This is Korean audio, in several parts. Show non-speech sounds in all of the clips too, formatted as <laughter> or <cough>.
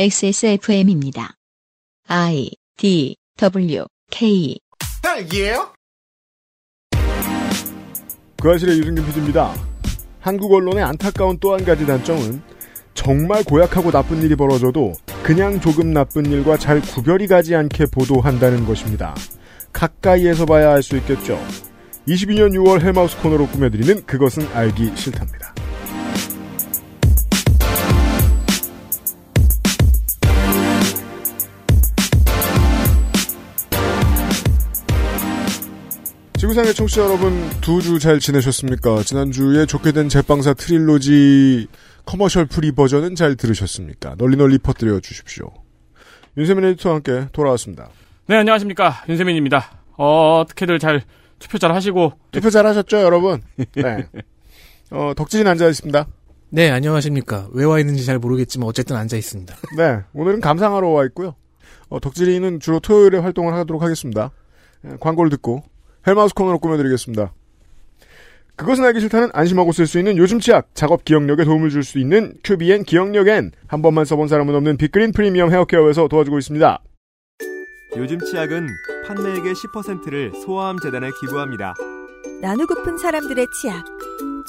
XSFM입니다. I D W K 딸기예요? 그 아실의 유승균 PD입니다. 한국 언론의 안타까운 또 한 가지 단점은 정말 고약하고 나쁜 일이 벌어져도 그냥 조금 나쁜 일과 잘 구별이 가지 않게 보도한다는 것입니다. 가까이에서 봐야 알 수 있겠죠. 22년 6월 헬마우스 코너로 꾸며드리는 그것은 알기 싫답니다. 지구상의 청취자 여러분 두 주 잘 지내셨습니까? 지난주에 좋게 된 제빵사 trilogy commercial free 버전은 잘 들으셨습니까? 널리 널리 퍼뜨려 주십시오. 윤세민 에디터와 함께 돌아왔습니다. 네, 안녕하십니까. 윤세민입니다. 어, 어떻게들 잘 투표 잘 하시고. 투표 잘 하셨죠, 여러분? <laughs> 네. 어, 덕진이 앉아 있습니다. 네, 안녕하십니까. 왜 와 있는지 잘 모르겠지만 어쨌든 앉아 있습니다. <laughs> 네, 오늘은 감상하러 와 있고요. 어, 덕질이는 주로 토요일에 활동을 하도록 하겠습니다. 예, 광고를 듣고 헬마우스 코너로 꾸며드리겠습니다. 그것은 알기 싫다는 안심하고 쓸 수 있는 요즘 치약, 작업 기억력에 도움을 줄 수 있는 큐비엔 기억력엔 한 번만 써본 사람은 없는 빅그린 프리미엄 헤어케어에서 도와주고 있습니다. 요즘 치약은 판매액의 10%를 소아암 재단에 기부합니다. 나누고픈 사람들의 치약.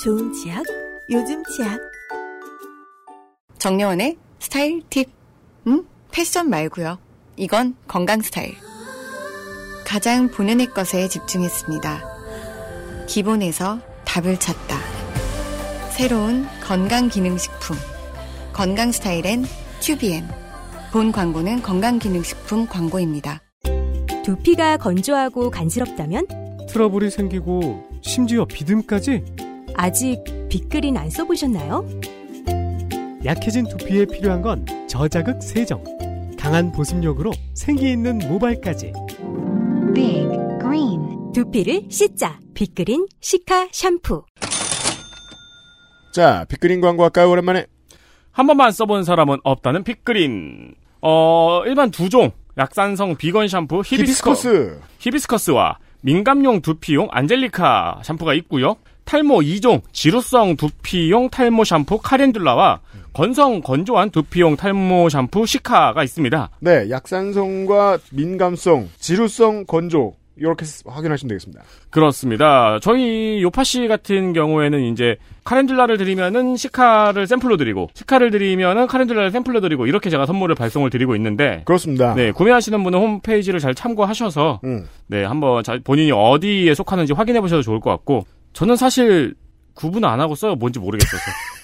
좋은 치약, 요즘 치약. 정려원의 스타일 팁. 음? 패션 말고요. 이건 건강 스타일. 가장 본연의 것에 집중했습니다. 기본에서 답을 찾다. 새로운 건강기능식품. 건강 스타일엔 튜비엔. 본 광고는 건강기능식품 광고입니다. 두피가 건조하고 간지럽다면 트러블이 생기고 심지어 비듬까지 아직 빅그린 안 써보셨나요? 약해진 두피에 필요한 건 저자극 세정 강한 보습력으로 생기 있는 모발까지 두피를 씻자 빅그린 시카 샴푸 자, 빅그린 광고 할까요, 오랜만에? 한 번만 써본 사람은 없다는 빅그린. 어, 일반 두 종. 약산성 비건 샴푸 히비스커, 히비스커스. 히비스커스 와 민감용 두피용 안젤리카 샴푸가 있고요. 탈모 2종 지루성 두피용 탈모 샴푸 카렌듈라와 건성 건조한 두피용 탈모 샴푸 시카가 있습니다. 네, 약산성과 민감성, 지루성, 건조 이렇게 확인하시면 되겠습니다. 그렇습니다. 저희 요파 씨 같은 경우에는 이제 카렌듈라를 드리면은 시카를 샘플로 드리고 시카를 드리면은 카렌듈라를 샘플로 드리고 이렇게 제가 선물을 발송을 드리고 있는데 그렇습니다. 네 구매하시는 분은 홈페이지를 잘 참고하셔서 음. 네 한번 자- 본인이 어디에 속하는지 확인해 보셔도 좋을 것 같고 저는 사실 구분 안 하고 써요 뭔지 모르겠어서 <laughs>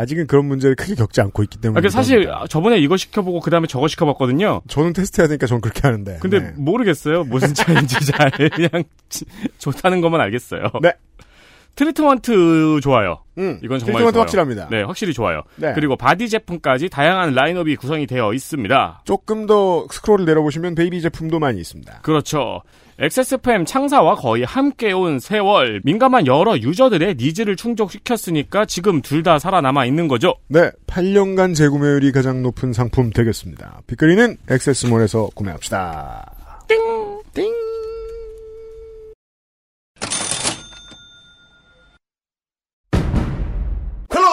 아직은 그런 문제를 크게 겪지 않고 있기 아, 때문에. 그 사실 저번에 이거 시켜보고 그 다음에 저거 시켜봤거든요. 저는 테스트해야 되니까 저는 그렇게 하는데. 근데 네. 모르겠어요 무슨 차이인지 <laughs> 잘 그냥 지- 좋다는 것만 알겠어요. 네. 트리트먼트 좋아요. 음, 이건 정말 트리트먼트 좋아요. 확실합니다. 네, 확실히 좋아요. 네. 그리고 바디 제품까지 다양한 라인업이 구성이 되어 있습니다. 조금 더 스크롤을 내려보시면 baby 제품도 많이 있습니다. 그렇죠. XSFM 창사와 거의 함께 온 세월, 민감한 여러 유저들의 needs를 충족시켰으니까 지금 둘 다 살아남아 있는 거죠. 네, 8년간 재구매율이 가장 높은 상품 되겠습니다. 빅그리는 액세스몰에서 구매합시다. 띵! 띵!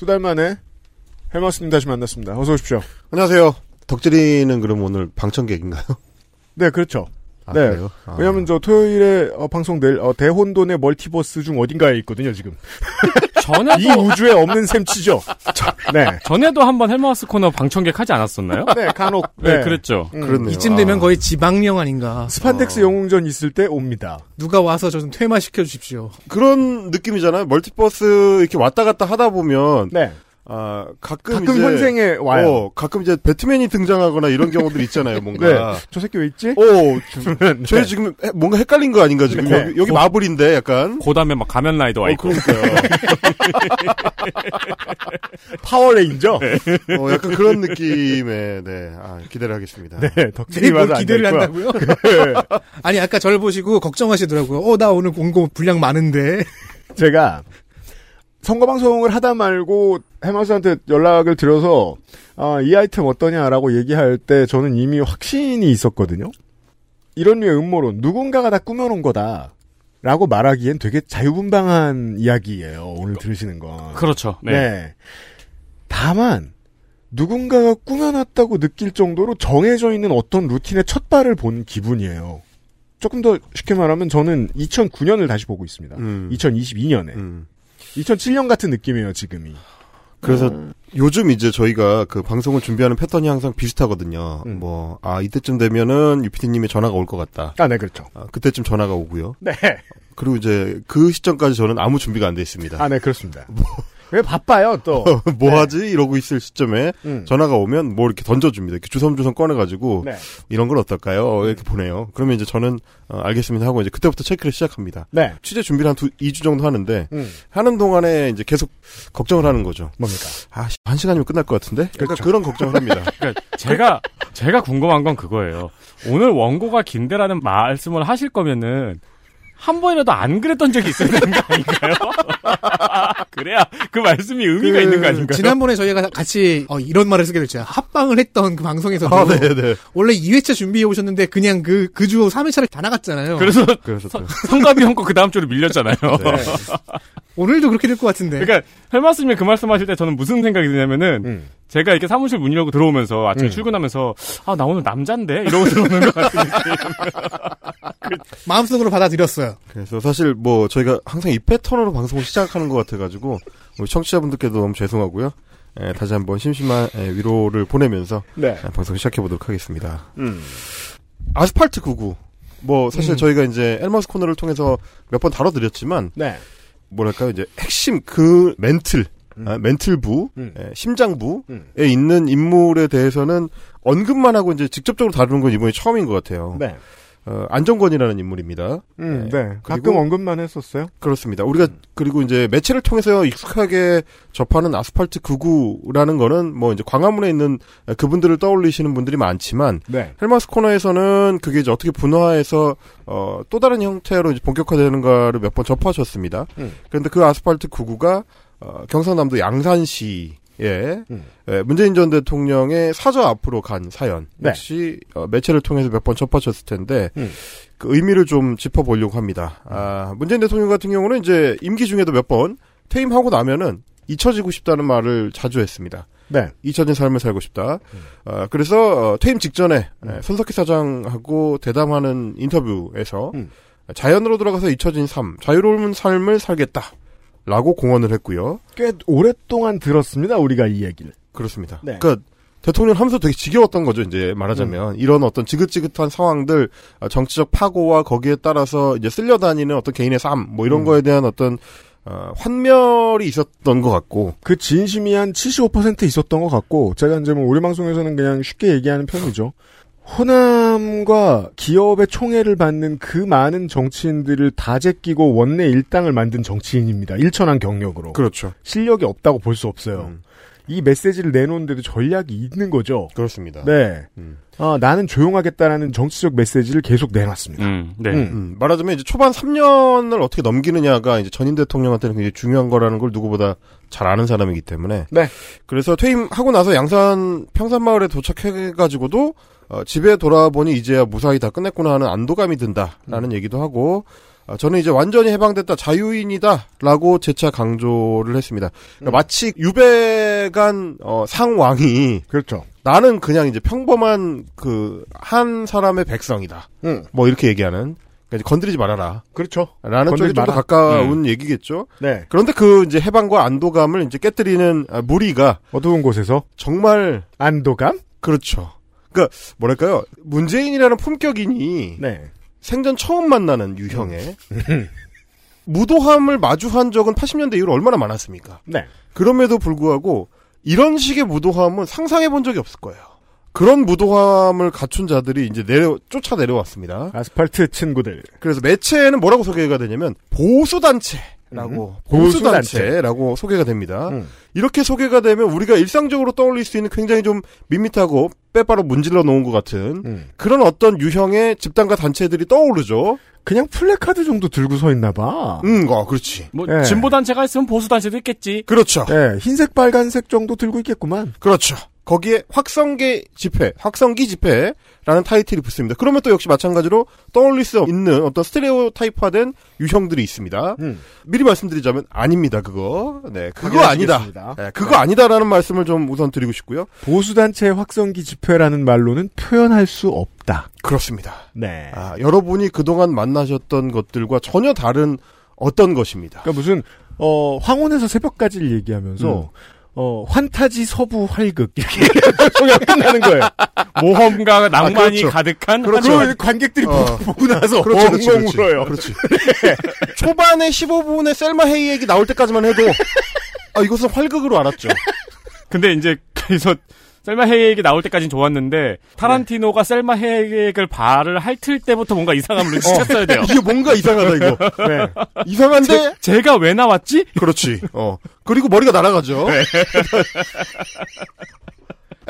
두 달 만에 헬마우스님 다시 만났습니다. 어서 오십시오. 안녕하세요. 덕진이는 그럼 오늘 방청객인가요? 네, 그렇죠. 아, 네. 아. 왜냐면 저 토요일에 어, 방송될 어, 대혼돈의 멀티버스 중 어딘가에 있거든요, 지금. <laughs> 이 전에도, 우주에 없는 셈 치죠. 자, 네. 전에도 한번 헬마우스 코너 방청객 하지 않았었나요? 네, 간혹. <laughs> 네, 그랬죠. 음, 그렇네요. 이쯤 되면 아. 거의 지박령 아닌가. 스판덱스 영웅전 있을 때 옵니다. 누가 와서 저 좀 퇴마시켜 주십시오. 그런 느낌이잖아요. 멀티버스 이렇게 왔다 갔다 하다 보면 네. 아, 가끔, 가끔 이제, 현생에 와요. 어, 가끔 이제 배트맨이 등장하거나 이런 경우들 있잖아요, <laughs> 뭔가. 네. 저 새끼 왜 있지? 오, <laughs> 저희 지금 해- 뭔가 헷갈린 거 아닌가 지금 네. 여기, 여기 마블인데 약간. 고담에 막 가면 라이더 와 어, 있고. 그러니까요. <laughs> 파워레인저. 어, 약간 그런 느낌의 네, 아, 기대를 하겠습니다. 네, 덕진이 네, 뭘 기대를. 한다고요? 아니 아까 저를 보시고 걱정하시더라고요. 어 나 오늘 광고 분량 많은데. 제가 선거 방송을 하다 말고 헬마우스한테 연락을 드려서 아, 이 아이템 어떠냐라고 얘기할 때 저는 이미 확신이 있었거든요. 이런 류의 음모론 누군가가 다 꾸며놓은 거다. 라고 말하기엔 되게 자유분방한 이야기예요. 오늘 들으시는 건. 그렇죠. 네. 네. 다만 누군가가 꾸며놨다고 느낄 정도로 정해져 있는 어떤 루틴의 첫 발을 본 기분이에요. 조금 더 쉽게 말하면 저는 2009년을 다시 보고 있습니다. 음. 2022년에. 음. 2007년 같은 느낌이에요, 지금이. 그래서 음. 요즘 이제 저희가 그 방송을 준비하는 패턴이 항상 비슷하거든요. 음. 뭐, 아, 이때쯤 되면은 유피디님의 전화가 올 것 같다. 아, 네, 그렇죠. 아, 그때쯤 전화가 오고요. 네. 그리고 이제 그 시점까지 저는 아무 준비가 안 돼 있습니다. 아, 네, 그렇습니다. 왜 바빠요, 또. <laughs> 뭐 하지? 이러고 있을 시점에 음. 전화가 오면 뭐 이렇게 던져줍니다. 이렇게 주섬주섬 꺼내가지고 네. 이런 건 어떨까요? 이렇게 보내요. 그러면 이제 저는 어, 알겠습니다 하고 이제 그때부터 체크를 시작합니다. 네. 취재 준비를 한 두, 2주 정도 하는데 음. 하는 동안에 이제 계속 걱정을 하는 거죠. 뭡니까? 아, 씨, 한 시간이면 끝날 것 같은데? 약간 그렇죠. 그런 걱정을 합니다. <laughs> 그러니까 제가 제가 궁금한 건 그거예요. 오늘 원고가 긴데라는 말씀을 하실 거면은 한 번이라도 안 그랬던 적이 있어야 되는 거 아닌가요? <laughs> <laughs> 그래야 그 말씀이 의미가 그 있는 거 아닌가요? 지난번에 저희가 같이 어, 이런 말을 쓰게 됐죠. 합방을 했던 그 방송에서도 아, 네네. 원래 2회차 준비해 오셨는데 그냥 그 그 주 3회차를 다 나갔잖아요. 그래서 <laughs> 그래서 또. 성가비 형거 그 다음 주로 밀렸잖아요. 네. <laughs> 오늘도 그렇게 될 것 같은데. 그러니까 헬마스님이 그 말씀하실 때 저는 무슨 생각이 드냐면은 음. 제가 이렇게 사무실 문 열고 들어오면서 아침에 음. 출근하면서 아 나 오늘 남잔데 이러고 들어오는 것 같은 느낌. 마음속으로 받아들였어요. 그래서 사실 뭐 저희가 항상 이 패턴으로 방송을 시작 하는 것 같아가지고 우리 청취자분들께도 너무 죄송하고요. 예, 다시 한번 심심한 예, 위로를 보내면서 네. 예, 방송 시작해 보도록 하겠습니다. 음. 아스팔트 99. 뭐 사실 음. 저희가 이제 엘머스 코너를 통해서 몇 번 다뤄드렸지만 네. 뭐랄까요 이제 핵심 그 멘틀 음. 아, 멘틀부 음. 예, 심장부에 음. 있는 인물에 대해서는 언급만 하고 이제 직접적으로 다루는 건 이번이 처음인 것 같아요. 네. 어, 안정권이라는 인물입니다. 음, 네. 네. 가끔 언급만 했었어요. 그렇습니다. 우리가 그리고 이제 매체를 통해서 익숙하게 접하는 아스팔트 99라는 거는 뭐 이제 광화문에 있는 그분들을 떠올리시는 분들이 많지만 네. 헬마스 코너에서는 그게 이제 어떻게 분화해서 어, 또 다른 형태로 이제 본격화되는가를 몇 번 접하셨습니다. 음. 그런데 그 아스팔트 99가 어, 경상남도 양산시 에 음. 에, 문재인 전 대통령의 사저 앞으로 간 사연 네. 역시 어, 매체를 통해서 몇 번 접하셨을 텐데 음. 그 의미를 좀 짚어보려고 합니다. 아, 문재인 대통령 같은 경우는 이제 임기 중에도 몇 번 퇴임하고 나면은 잊혀지고 싶다는 말을 자주 했습니다. 네. 잊혀진 삶을 살고 싶다. 어, 그래서 어, 퇴임 직전에 에, 손석희 사장하고 대담하는 인터뷰에서 음. 자연으로 들어가서 잊혀진 삶, 자유로운 삶을 살겠다. 라고 공언을 했고요. 꽤 오랫동안 들었습니다, 우리가 이 얘기를. 그렇습니다. 네. 그러니까 대통령 하면서 되게 지겨웠던 거죠. 이제 말하자면 이런 어떤 지긋지긋한 상황들, 어, 정치적 파고와 거기에 따라서 이제 쓸려다니는 어떤 개인의 삶, 뭐 이런 음. 거에 대한 어떤 어, 환멸이 있었던 것 같고, 그 진심이 한 75% 있었던 것 같고, 제가 이제 뭐 우리 방송에서는 그냥 쉽게 얘기하는 편이죠. 호남과 기업의 총애를 받는 그 많은 정치인들을 다 제끼고 원내 일당을 만든 정치인입니다. 일천한 경력으로. 그렇죠. 실력이 없다고 볼 수 없어요. 음, 이 메시지를 내놓은데도 전략이 있는 거죠. 그렇습니다. 네. 음. 아, 나는 조용하겠다라는 정치적 메시지를 계속 내놨습니다. 음, 네. 음. 음, 말하자면 이제 초반 3년을 어떻게 넘기느냐가 이제 전임 대통령한테는 굉장히 중요한 거라는 걸 누구보다 잘 아는 사람이기 때문에. 네. 그래서 퇴임하고 나서 양산 평산마을에 도착해가지고도 어, 집에 돌아보니 이제야 무사히 다 끝냈구나 하는 안도감이 든다라는 얘기도 하고 어, 저는 이제 완전히 해방됐다 자유인이다라고 재차 강조를 했습니다. 그러니까 마치 유배간 어, 상왕이 그렇죠. 나는 그냥 이제 평범한 그 한 사람의 백성이다. 음. 뭐 이렇게 얘기하는 그러니까 건드리지 말아라. 그렇죠. 라는 쪽이 좀 더. 가까운 얘기겠죠. 네. 그런데 그 이제 해방과 안도감을 이제 깨뜨리는 아, 무리가 어두운 곳에서 정말 안도감? 그렇죠. 그러니까 뭐랄까요? 문재인이라는 품격인이 네. 생전 처음 만나는 유형의 <laughs> 무도함을 마주한 적은 80년대 이후로 얼마나 많았습니까? 네. 그럼에도 불구하고 이런 식의 무도함은 상상해 본 적이 없을 거예요. 그런 무도함을 갖춘 자들이 이제 내려 쫓아 내려왔습니다. 아스팔트 친구들. 그래서 매체에는 뭐라고 소개가 되냐면 보수 단체 라고 보수 단체라고 소개가 됩니다. 음. 이렇게 소개가 되면 우리가 일상적으로 떠올릴 수 있는 굉장히 좀 밋밋하고 빼빠로 문질러 놓은 것 같은 음. 그런 어떤 유형의 집단과 단체들이 떠오르죠. 그냥 플래카드 정도 들고 서 있나 봐. 음, 어, 그렇지. 뭐 예. 진보 단체가 있으면 보수 단체도 있겠지. 그렇죠. 네, 흰색 빨간색 정도 들고 있겠구만. 그렇죠. 거기에 확성계 집회, 확성기 집회라는 타이틀이 붙습니다. 그러면 또 역시 마찬가지로 떠올릴 수 있는 어떤 스테레오 타입화된 유형들이 있습니다. 음. 미리 말씀드리자면 아닙니다. 그거. 네, 그거 아니다. 네, 그거 아니다라는 말씀을 좀 우선 드리고 싶고요. 보수단체 확성기 집회라는 말로는 표현할 수 없다. 그렇습니다. 네. 아, 여러분이 그동안 만나셨던 것들과 전혀 다른 어떤 것입니다. 그러니까 무슨 어 황혼에서 새벽까지를 얘기하면서 음. 어 환타지 서부 활극 이렇게 <laughs> 소리가 끝나는 거예요. 모험과 낭만이 그렇죠. 가득한 그렇죠. 그러면 관객들이 어. 보고, 나서 그렇지, 그렇지, 엉엉 그렇지. 울어요. 그렇지. <laughs> 초반에 15분에 셀마 헤이 얘기 나올 때까지만 해도 아 이것은 활극으로 알았죠. 근데 이제 그래서 셀마 헤이액이 나올 때까지는 좋았는데 타란티노가 셀마 헤이액을 발을 핥을 때부터 뭔가 이상함을 눈치챘어야 돼요. 이게 뭔가 이상하다 이거. <laughs> 네. 이상한데 제, 가왜 나왔지? 그렇지. 어. 그리고 머리가 날아가죠. <laughs>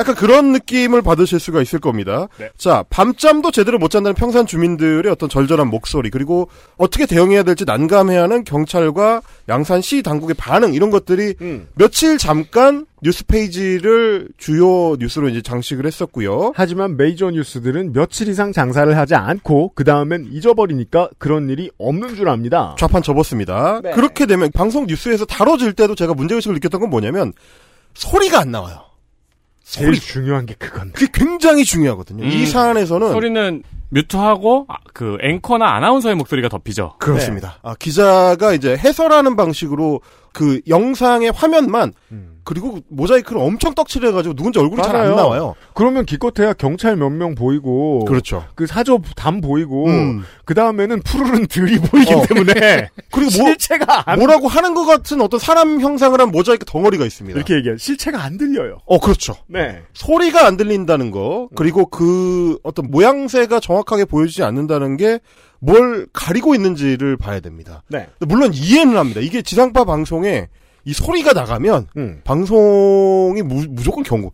약간 그런 느낌을 받으실 수가 있을 겁니다. 네. 자, 밤잠도 제대로 못 잔다는 평산 주민들의 어떤 절절한 목소리, 그리고 어떻게 대응해야 될지 난감해하는 경찰과 양산시 당국의 반응, 이런 것들이 음. 며칠 잠깐 뉴스 페이지를 주요 뉴스로 이제 장식을 했었고요. 하지만 메이저 뉴스들은 며칠 이상 장사를 하지 않고 그 다음엔 잊어버리니까 그런 일이 없는 줄 압니다. 좌판 접었습니다. 네. 그렇게 되면 방송 뉴스에서 다뤄질 때도 제가 문제의식을 느꼈던 건 뭐냐면 소리가 안 나와요. 제일 중요한 게 그건. 그게 굉장히 중요하거든요. 이 음. 사안에서는 소리는 뮤트하고 아, 그 앵커나 아나운서의 목소리가 덮이죠. 그렇습니다. 아, 기자가 이제 해설하는 방식으로 그 영상의 화면만 음. 그리고 모자이크를 엄청 떡칠해가지고 누군지 얼굴이 잘 안. 나와요. 그러면 기껏해야 경찰 몇 명 보이고 그렇죠. 그 사저 담 보이고 음. 그 다음에는 푸르른 들이 <laughs> 보이기 어. 때문에 <laughs> 그리고 뭐, 실체가 안 뭐라고 하는 것 같은 어떤 사람 형상을 한 모자이크 덩어리가 있습니다. 이렇게 얘기해 실체가 안 들려요. 어, 그렇죠. 네. 소리가 안 들린다는 거, 그리고 그 어떤 모양새가 정확하게 보여지지 않는다는 게 뭘 가리고 있는지를 봐야 됩니다. 네. 물론 이해는 합니다. 이게 지상파 방송에 이 소리가 나가면 음. 방송이 무, 무조건 경고.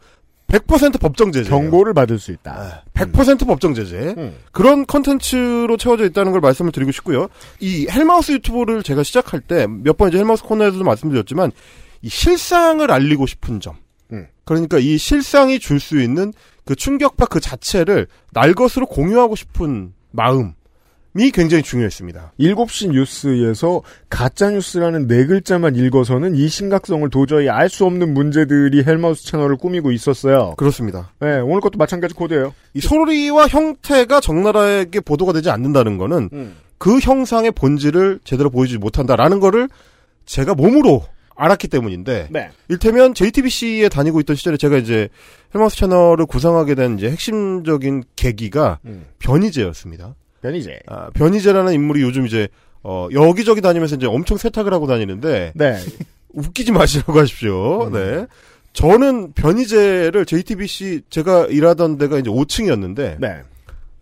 100% 법정 제재. 경고를 받을 수 있다. 100% 법정 제재. 음. 그런 컨텐츠로 채워져 있다는 걸 말씀을 드리고 싶고요. 이 헬마우스 유튜브를 제가 시작할 때 몇 번 이제 헬마우스 코너에서도 말씀드렸지만 이 실상을 알리고 싶은 점. 음. 그러니까 이 실상이 줄 수 있는 그 충격파 그 자체를 날 것으로 공유하고 싶은 마음 이 굉장히 중요했습니다. 7시 뉴스에서 가짜뉴스라는 네 글자만 읽어서는 이 심각성을 도저히 알 수 없는 문제들이 헬마우스 채널을 꾸미고 있었어요. 그렇습니다. 네, 오늘 것도 마찬가지 코드예요. 이 소리와 형태가 적나라하게 보도가 되지 않는다는 거는 그 형상의 본질을 제대로 보여주지 못한다라는 거를 제가 몸으로 알았기 때문인데 네. 일테면 JTBC에 다니고 있던 시절에 제가 이제 헬마우스 채널을 구성하게 된 이제 핵심적인 계기가 음. 변희재였습니다. 변이제. 아, 변희재라는 인물이 요즘 이제 어, 여기저기 다니면서 이제 엄청 세탁을 하고 다니는데 네. <laughs> 웃기지 마시라고 하십시오. 음. 네. 저는 변희재를 JTBC 제가 일하던 데가 이제 5층이었는데 네.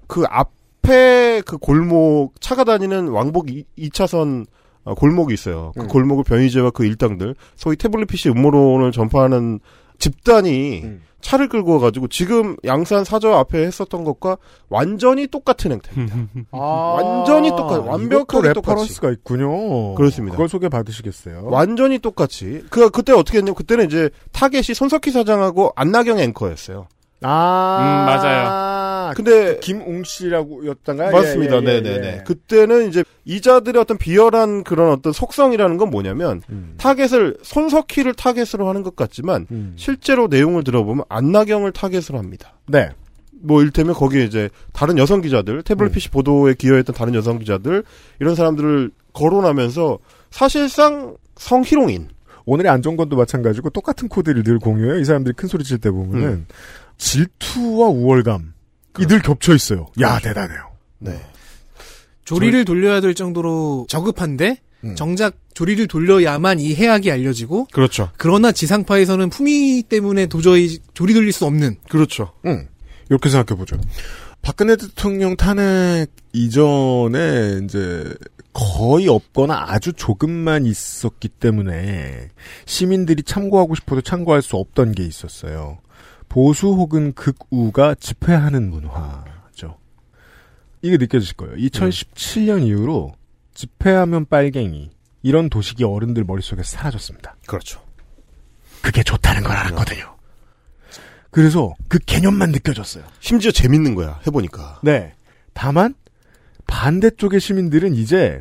그 앞에 그 골목 차가 다니는 왕복 2, 차선 골목이 있어요. 그 음. 골목을 변희재와 그 일당들 소위 태블릿 PC 음모론을 전파하는 집단이 음. 차를 끌고 와가지고 지금 양산 사저 앞에 했었던 것과 완전히 똑같은 행태입니다. <laughs> 아, 완전히 똑같- 완벽하게. reference가 있군요. 그렇습니다. 그걸 소개 받으시겠어요? 완전히 똑같이. 그 그때 어떻게 했냐면 그때는 이제 타겟이 손석희 사장하고 안나경 앵커였어요. 아, 음, 맞아요. 근데 김웅 씨라고였던가요? 맞습니다. 예, 예, 예, 네네네. 예. 그때는 이제 이자들의 어떤 비열한 그런 어떤 속성이라는 건 뭐냐면 음. 타겟을 손석희를 타겟으로 하는 것 같지만 음. 실제로 내용을 들어보면 안나경을 타겟으로 합니다. 네. 뭐 일테면 거기에 이제 다른 여성 기자들 태블릿 음. PC 보도에 기여했던 다른 여성 기자들 이런 사람들을 거론하면서 사실상 성희롱인 오늘의 안정권도 마찬가지고 똑같은 코드를 늘 공유해요. 이 사람들이 큰 소리 칠 때 보면은 음. 질투와 우월감 이늘 겹쳐 있어요. 야 그렇죠. 대단해요. 네. 조리를 돌려야 될 정도로 저급한데 음. 정작 조리를 돌려야만 이 해악이 알려지고 그렇죠. 그러나 지상파에서는 품위 때문에 도저히 조리 돌릴 수 없는 그렇죠. 응. 이렇게 생각해 보죠. 박근혜 대통령 탄핵 이전에 이제 거의 없거나 아주 조금만 있었기 때문에 시민들이 참고하고 싶어도 참고할 수 없던 게 있었어요. 보수 혹은 극우가 집회하는 문화죠. 이게 느껴지실 거예요. 2017년 이후로 집회하면 빨갱이 이런 도식이 어른들 머릿속에서 사라졌습니다. 그렇죠. 그게 좋다는 걸 알았거든요. 그래서 그 개념만 느껴졌어요. 심지어 재밌는 거야. 해보니까. 네. 다만 반대쪽의 시민들은 이제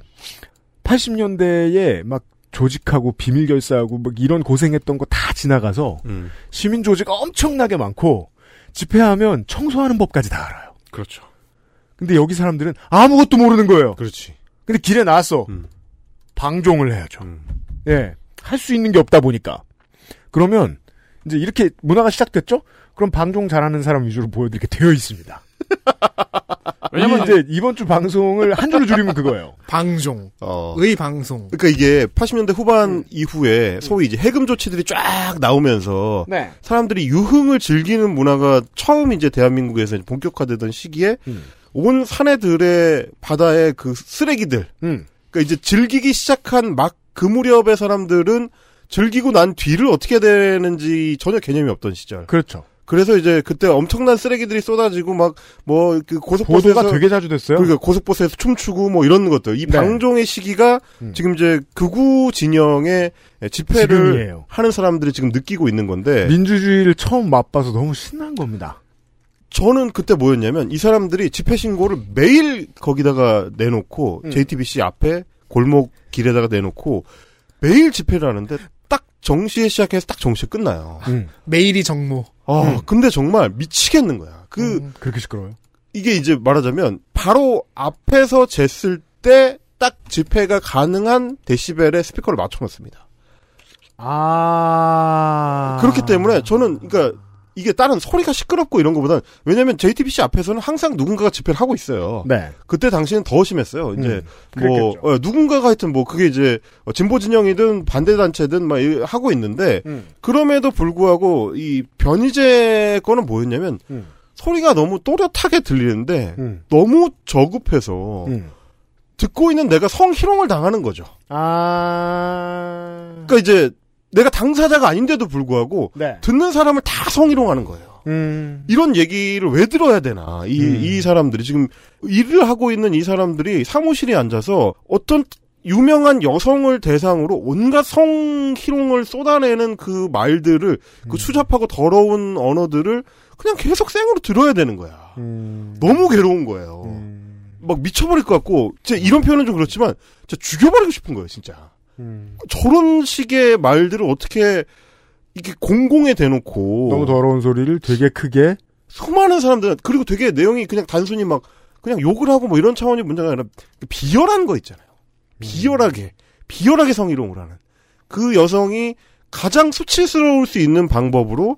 80년대에 막 조직하고 비밀 결사하고 막 이런 고생했던 거 다 지나가서 음. 시민 조직 엄청나게 많고 집회하면 청소하는 법까지 다 알아요. 그렇죠. 근데 여기 사람들은 아무것도 모르는 거예요. 그렇지. 근데 길에 나왔어. 음. 방종을 해야죠. 음. 예. 할 수 있는 게 없다 보니까. 그러면 이제 이렇게 문화가 시작됐죠? 그럼 방종 잘하는 사람 위주로 보여드리게 되어 있습니다. <laughs> 왜냐면 이제 이번 주 방송을 한 줄로 줄이면 그거예요. <laughs> 방종, 어. 의 방송. 그러니까 이게 80년대 후반 이후에 소위 이제 해금 조치들이 쫙 나오면서 네. 사람들이 유흥을 즐기는 문화가 처음 이제 대한민국에서 이제 본격화되던 시기에 음. 온 사내들의 바다의 그 쓰레기들. 음. 그러니까 이제 즐기기 시작한 막 그 무렵의 사람들은 즐기고 난 뒤를 어떻게 되는지 전혀 개념이 없던 시절. 그렇죠. 그래서 이제 그때 엄청난 쓰레기들이 쏟아지고 막 뭐 그 고속버스에서 보도가 되게 자주 됐어요. 그러니까 고속버스에서 춤추고 뭐 이런 것들. 이 네. 방종의 시기가 음. 지금 이제 극우 진영의 집회를 지금이에요. 하는 사람들이 지금 느끼고 있는 건데 민주주의를 처음 맛봐서 너무 신난 겁니다. 저는 그때 뭐였냐면 이 사람들이 집회 신고를 매일 거기다가 내놓고 음. JTBC 앞에 골목 길에다가 내놓고 매일 집회를 하는데 딱 정시에 시작해서 딱 정시에 끝나요. 음. 매일이 정모. 아, 근데 정말 미치겠는 거야. 그 음. 그렇게 시끄러워요? 이게 이제 말하자면 바로 앞에서 쟀을 때 딱 집회가 가능한 데시벨에 스피커를 맞춰 놨습니다. 아. 그렇기 때문에 저는 그러니까 이게 다른 소리가 시끄럽고 이런 것보다는 왜냐면 JTBC 앞에서는 항상 누군가가 집회를 하고 있어요. 네. 그때 당시는 더 심했어요. 이제 음, 뭐. 어, 누군가가 하여튼 뭐 그게 이제 어, 진보 진영이든 반대 단체든 막 이- 하고 있는데 음. 그럼에도 불구하고 이 변희재 거는 뭐였냐면 음. 소리가 너무 또렷하게 들리는데 음. 너무 저급해서 음. 듣고 있는 내가 성희롱을 당하는 거죠. 아. 그러니까 이제 내가 당사자가 아닌데도 불구하고 네. 듣는 사람을 다 성희롱하는 거예요. 음. 이런 얘기를 왜 들어야 되나? 이, 음. 이 사람들이 지금 일을 하고 있는 이 사람들이 사무실에 앉아서 어떤 유명한 여성을 대상으로 온갖 성희롱을 쏟아내는 그 말들을 음. 그 추잡하고 더러운 언어들을 그냥 계속 생으로 들어야 되는 거야. 음. 너무 괴로운 거예요. 음. 막 미쳐버릴 것 같고, 진짜 이런 표현은 좀 그렇지만, 진짜 죽여버리고 싶은 거예요, 진짜. 음. 저런 식의 말들을 어떻게, 이렇게 공공에 대놓고. 너무 더러운 소리를 되게 크게 수많은 사람들, 그리고 되게 내용이 그냥 단순히 막, 그냥 욕을 하고 뭐 이런 차원의 문제가 아니라, 비열한 거 있잖아요. 비열하게, 비열하게 성희롱을 하는. 그 여성이 가장 수치스러울 수 있는 방법으로,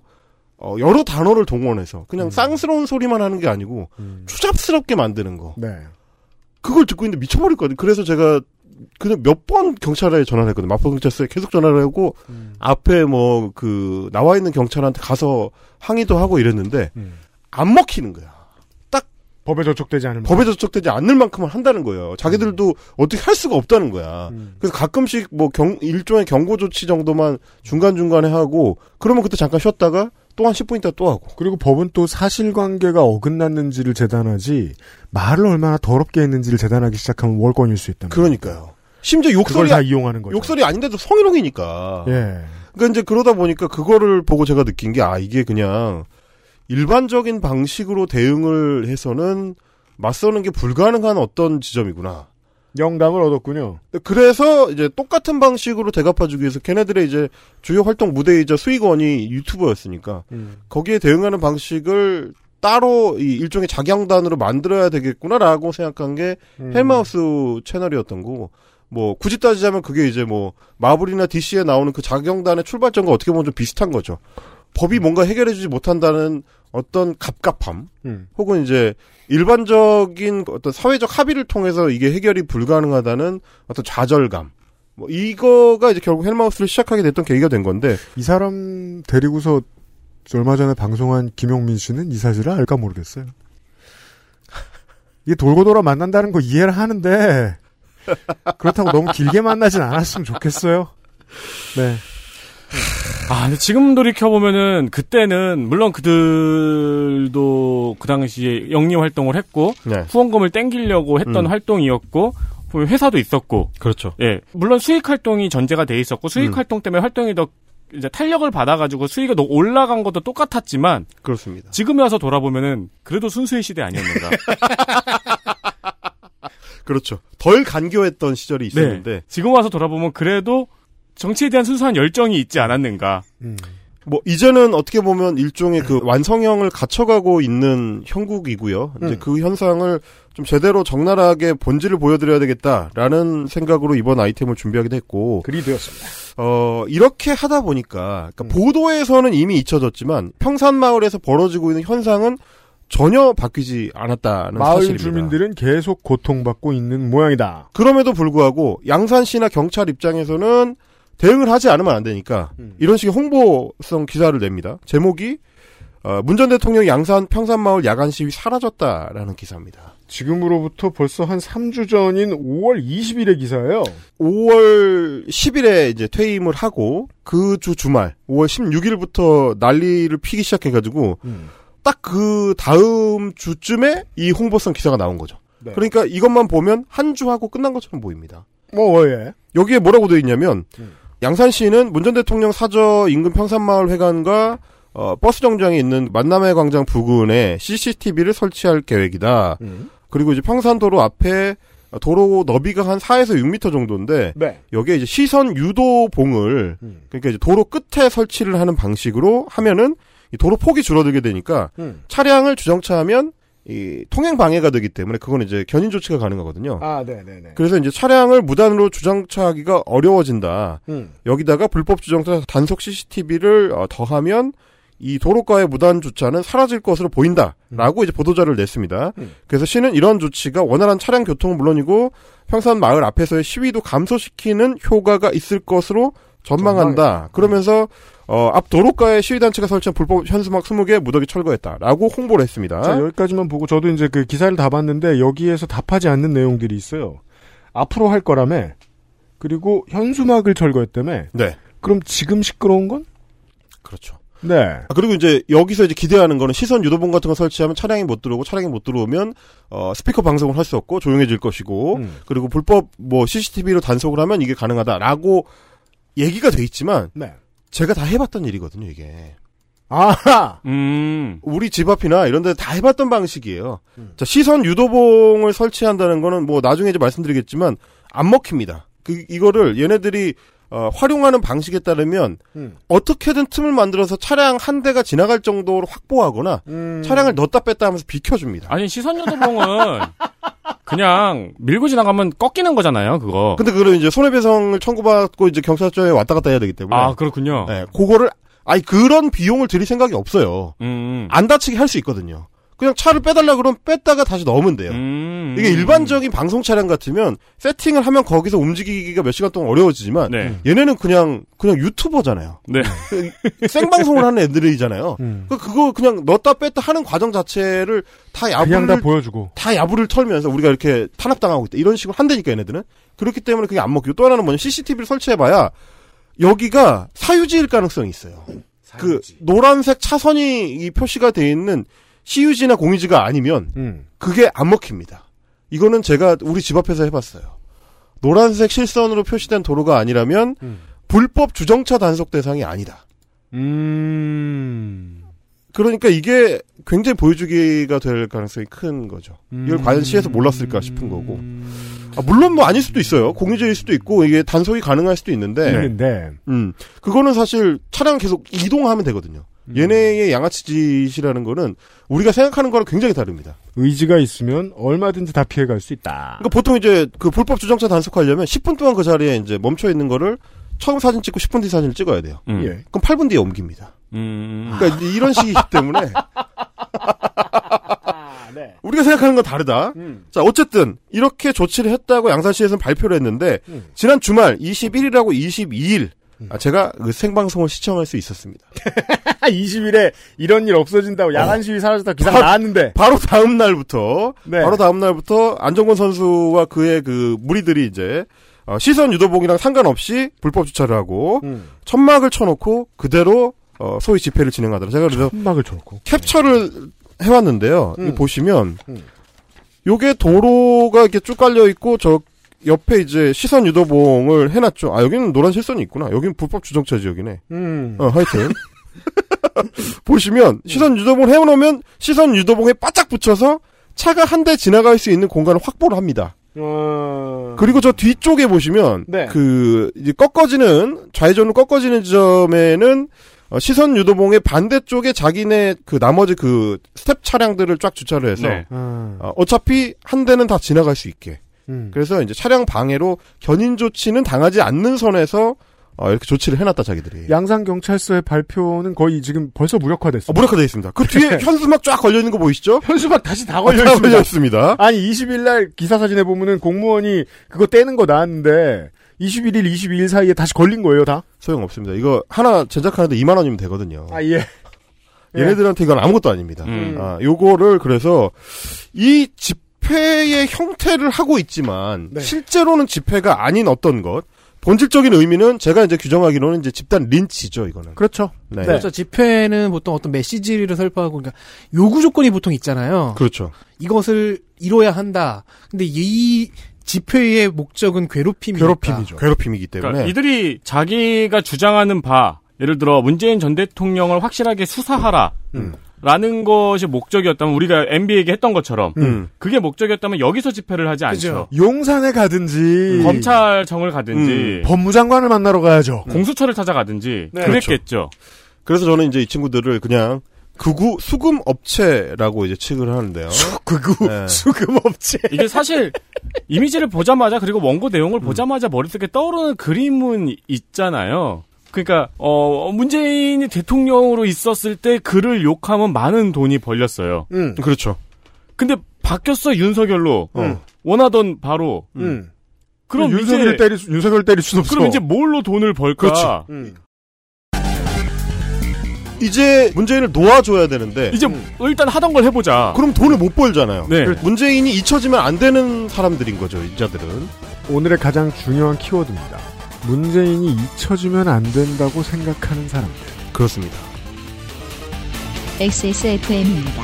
어, 여러 단어를 동원해서, 그냥 쌍스러운 소리만 하는 게 아니고, 추잡스럽게 만드는 거. 네. 그걸 듣고 있는데 미쳐버릴 거거든요. 그래서 제가 그냥 몇 번 경찰에 전화를 했거든요. 마포 경찰서에 계속 전화를 하고 앞에 뭐 그 나와 있는 경찰한테 가서 항의도 하고 이랬는데 음. 안 먹히는 거야. 법에 저촉되지 않은 법에 저촉되지 않을 만큼은 한다는 거예요. 자기들도 어떻게 할 수가 없다는 거야. 음. 그래서 가끔씩 뭐 경, 일종의 경고 조치 정도만 중간 중간에 하고 그러면 그때 잠깐 쉬었다가 또 한 10분 있다 또 하고. 그리고 법은 또 사실관계가 어긋났는지를 재단하지 말을 얼마나 더럽게 했는지를 재단하기 시작하면 월권일 수 있다. 그러니까요. 심지어 욕설이 다 이용하는 거죠. 욕설이 아닌데도 성희롱이니까. 예. 그러니까 이제 그러다 보니까 그거를 보고 제가 느낀 게 아 이게 그냥 일반적인 방식으로 대응을 해서는 맞서는 게 불가능한 어떤 지점이구나. 영감을 얻었군요. 그래서 이제 똑같은 방식으로 대갚아주기 위해서 걔네들의 이제 주요 활동 무대이자 수익원이 유튜버였으니까 음. 거기에 대응하는 방식을 따로 이 일종의 작양단으로 만들어야 되겠구나라고 생각한 게 음. 헬마우스 채널이었던 거고 뭐 굳이 따지자면 그게 이제 뭐 마블이나 DC에 나오는 그 작용단의 출발점과 어떻게 보면 좀 비슷한 거죠. 법이 뭔가 해결해주지 못한다는 어떤 갑갑함 음. 혹은 이제 일반적인 어떤 사회적 합의를 통해서 이게 해결이 불가능하다는 어떤 좌절감 뭐 이거가 이제 결국 헬마우스를 시작하게 됐던 계기가 된 건데 이 사람 데리고서 얼마 전에 방송한 김용민 씨는 이 사실을 알까 모르겠어요. 이게 돌고 돌아 만난다는 거 이해를 하는데 그렇다고 너무 길게 만나진 않았으면 좋겠어요. 네. 아, 근데 지금 돌이켜보면은, 그때는, 물론 그들도 그 당시에 영리 활동을 했고, 네. 후원금을 땡기려고 했던 음. 활동이었고, 회사도 있었고, 그렇죠. 예. 물론 수익 활동이 전제가 돼 있었고, 수익 음. 활동 때문에 활동이 더, 이제 탄력을 받아가지고 수익이 더 올라간 것도 똑같았지만, 그렇습니다. 지금에 와서 돌아보면은, 그래도 순수의 시대 아니었는가. <laughs> 그렇죠. 덜 간교했던 시절이 있었는데 네. 지금 와서 돌아보면 그래도 정치에 대한 순수한 열정이 있지 않았는가. 뭐 이제는 어떻게 보면 일종의 그 완성형을 갖춰가고 있는 형국이고요. 이제 음. 그 현상을 좀 제대로 적나라하게 본질을 보여드려야 되겠다라는 생각으로 이번 아이템을 준비하기도 했고. 그리 되었습니다. 어 이렇게 하다 보니까 그러니까 음. 보도에서는 이미 잊혀졌지만 평산 마을에서 벌어지고 있는 현상은 전혀 바뀌지 않았다는 마을 사실입니다. 주민들은 계속 고통받고 있는 모양이다. 그럼에도 불구하고 양산 시나 경찰 입장에서는 대응을 하지 않으면 안 되니까 음. 이런 식의 홍보성 기사를 냅니다. 제목이 어, 문전 대통령 양산 평산마을 야간 시위 사라졌다라는 기사입니다. 지금으로부터 벌써 한 3주 전인 5월 20일의 기사예요. 5월 10일에 이제 퇴임을 하고 그 주 주말 5월 16일부터 난리를 피기 시작해가지고 음. 딱그 다음 주쯤에 이 홍보성 기사가 나온 거죠. 네. 그러니까 이것만 보면 한 주 하고 끝난 것처럼 보입니다. 뭐, 예. 여기에 뭐라고 되어 있냐면 음. 양산 시는 문전 대통령 사저 인근 평산마을 회관과 어, 버스 정류장에 있는 만남의 광장 부근에 CCTV를 설치할 계획이다. 음. 그리고 이제 평산도로 앞에 도로 너비가 한 4에서 6m 정도인데 네. 여기에 이제 시선 유도 봉을 음. 그러니까 이제 도로 끝에 설치를 하는 방식으로 하면은 이 도로 폭이 줄어들게 되니까 음. 차량을 주정차하면 이 통행 방해가 되기 때문에 그건 이제 견인 조치가 가능하거든요. 아, 네 네 네. 그래서 이제 차량을 무단으로 주정차하기가 어려워진다. 음. 여기다가 불법 주정차 단속 CCTV를 어, 더하면 이 도로가의 무단 주차는 사라질 것으로 보인다라고 이제 보도자를 냈습니다. 음. 그래서 시는 이런 조치가 원활한 차량 교통은 물론이고 평산 마을 앞에서의 시위도 감소시키는 효과가 있을 것으로 전망한다. 그러면서 어, 앞 도로가에 시위단체가 설치한 불법 현수막 20개 무더기 철거했다라고 홍보를 했습니다. 자, 여기까지만 보고 저도 이제 그 기사를 다 봤는데 여기에서 답하지 않는 내용들이 있어요. 앞으로 할 거라며. 그리고 현수막을 철거했다며. 네. 그럼 지금 시끄러운 건? 그렇죠. 네. 아, 그리고 이제 여기서 이제 기대하는 거는 시선 유도봉 같은 거 설치하면 차량이 못 들어오고 차량이 못 들어오면 어 스피커 방송을 할 수 없고 조용해질 것이고 음. 그리고 불법 뭐 CCTV로 단속을 하면 이게 가능하다라고 얘기가 돼 있지만 네. 제가 다 해봤던 일이거든요 이게 아하! 음. 우리 집 앞이나 이런 데 다 해봤던 방식이에요. 음. 자, 시선 유도봉을 설치한다는 거는 뭐 나중에 이제 말씀드리겠지만 안 먹힙니다. 그 이거를 얘네들이 어, 활용하는 방식에 따르면 음. 어떻게든 틈을 만들어서 차량 한 대가 지나갈 정도로 확보하거나 음. 차량을 넣었다 뺐다 하면서 비켜줍니다. 아니, 시선유도봉은 그냥 밀고 지나가면 꺾이는 거잖아요, 그거. 근데 그걸 이제 손해배상을 청구받고 이제 경찰서에 왔다 갔다 해야 되기 때문에. 아, 그렇군요. 네, 그거를 아니 그런 비용을 들일 생각이 없어요. 음. 안 다치게 할 수 있거든요. 그냥 차를 빼달라 그러면 뺐다가 다시 넣으면 돼요. 음. 이게 일반적인 방송 차량 같으면 세팅을 하면 거기서 움직이기가 몇 시간 동안 어려워지지만 네. 얘네는 그냥 그냥 유튜버잖아요. 네. <laughs> 생방송을 하는 애들이잖아요. 음. 그 그거 그냥 넣었다 뺐다 하는 과정 자체를 다 그냥 다 야부를 보여주고. 다 야부를 털면서 우리가 이렇게 탄압당하고 있다. 이런 식으로 한다니까 얘네들은. 그렇기 때문에 그게 안 먹히고 또 하나는 뭐냐 CCTV를 설치해봐야 여기가 사유지일 가능성이 있어요. 그 노란색 차선이 이 표시가 돼 있는 CU지나 공유지가 아니면 음. 그게 안 먹힙니다. 이거는 제가 우리 집 앞에서 해봤어요. 노란색 실선으로 표시된 도로가 아니라면 음. 불법 주정차 단속 대상이 아니다. 음. 그러니까 이게 굉장히 보여주기가 될 가능성이 큰 거죠. 이걸 음. 과연 시에서 몰랐을까 싶은 거고. 아, 물론 뭐 아닐 수도 있어요. 공유제일 수도 있고 이게 단속이 가능할 수도 있는데, 있는데. 음, 그거는 사실 차량 계속 이동하면 되거든요. 음. 얘네의 양아치 짓이라는 거는 우리가 생각하는 거랑 굉장히 다릅니다. 의지가 있으면 얼마든지 다 피해갈 수 있다. 그러니까 보통 이제 그 불법 주정차 단속하려면 10분 동안 그 자리에 이제 멈춰 있는 거를 처음 사진 찍고 10분 뒤 사진을 찍어야 돼요. 음. 예. 그럼 8분 뒤에 옮깁니다. 음. 그러니까 이제 이런 식이기 때문에 <laughs> 네. 우리가 생각하는 건 다르다. 자, 어쨌든 이렇게 조치를 했다고 양산시에서는 발표를 했는데 지난 주말 21일하고 22일 아, 제가 그 생방송을 시청할 수 있었습니다. <laughs> 20일에 이런 일 없어진다고 야간 시위 사라졌다 기사 바- 나왔는데 바로 다음 날부터 네. 바로 다음 날부터 안정권 선수와 그의 그 무리들이 이제 어, 시선 유도봉이랑 상관없이 불법 주차를 하고 음. 천막을 쳐놓고 그대로 어, 소위 집회를 진행하더라. 제가 그래서 천막을 쳐놓고 캡처를 해왔는데요. 음. 보시면 음. 요게 도로가 이렇게 쭉 깔려 있고 저 옆에 이제 시선 유도봉을 해놨죠. 아 여기는 노란 실선이 있구나. 여기는 불법 주정차 지역이네. 음. 어 하여튼 <laughs> 보시면 시선 유도봉을 해놓으면 시선 유도봉에 바짝 붙여서 차가 한 대 지나갈 수 있는 공간을 확보를 합니다. 어... 그리고 저 뒤쪽에 보시면 네. 그 이제 꺾어지는 좌회전으로 꺾어지는 지점에는 어, 시선 유도봉의 반대쪽에 자기네 그 나머지 그 스텝 차량들을 쫙 주차를 해서 네. 아, 어, 어차피 한 대는 다 지나갈 수 있게. 음. 그래서 이제 차량 방해로 견인 조치는 당하지 않는 선에서 어, 이렇게 조치를 해놨다 자기들이. 양산 경찰서의 발표는 거의 지금 벌써 무력화됐어. 어, 무력화되어 있습니다. 그 뒤에 <laughs> 현수막 쫙 걸려 있는 거 보이시죠? 현수막 다시 다 어, 걸려 다 있습니다. 있습니다. 아니 20일 날 기사 사진에 보면은 공무원이 그거 떼는 거 나왔는데 21일, 22일 사이에 다시 걸린 거예요, 다? 소용 없습니다. 이거 하나 제작하는데 2만 원이면 되거든요. 아, 예. 얘네들한테 이건 아무것도 아닙니다. 음. 아, 요거를 그래서 이 집 회의 형태를 하고 있지만 네. 실제로는 집회가 아닌 어떤 것 본질적인 의미는 제가 이제 규정하기로는 이제 집단 린치죠, 이거는. 그렇죠. 네. 그렇죠. 집회는 보통 어떤 메시지를 설파하고 그러니까 요구 조건이 보통 있잖아요. 그렇죠. 이것을 이뤄야 한다. 근데 이 집회의 목적은 괴롭힘이니까. 괴롭힘이죠. 괴롭힘이기 때문에. 그러니까 이들이 자기가 주장하는 바, 예를 들어 문재인 전 대통령을 확실하게 수사하라. 음. 라는 것이 목적이었다면 우리가 MB에게 했던 것처럼 음. 그게 목적이었다면 여기서 집회를 하지 그죠. 않죠. 용산에 가든지 검찰청을 가든지 법무장관을 만나러 가야죠. 공수처를 찾아가든지 네. 그랬겠죠. 그래서 저는 이제 이 친구들을 그냥 극우 수금 업체라고 이제 칙을 하는데요. 그거 네. 수금 업체. 이게 사실 이미지를 보자마자 그리고 원고 내용을 보자마자 머릿속에 떠오르는 그림은 있잖아요. 그러니까 어 문재인이 대통령으로 있었을 때 그를 욕하면 많은 돈이 벌렸어요. 음. 그렇죠. 근데 바뀌었어 윤석열로 어. 원하던 바로 음. 그럼 윤석열 때릴 수, 윤석열 때릴 순 없어. 그럼 이제 뭘로 돈을 벌까? 그렇지. 음. 이제 문재인을 놓아줘야 되는데 이제 일단 하던 걸 해보자. 그럼 돈을 못 벌잖아요. 네. 문재인이 잊혀지면 안 되는 사람들인 거죠, 이자들은. 오늘의 가장 중요한 키워드입니다. 문재인이 잊혀지면 안 된다고 생각하는 사람들. 그렇습니다. XSFM입니다.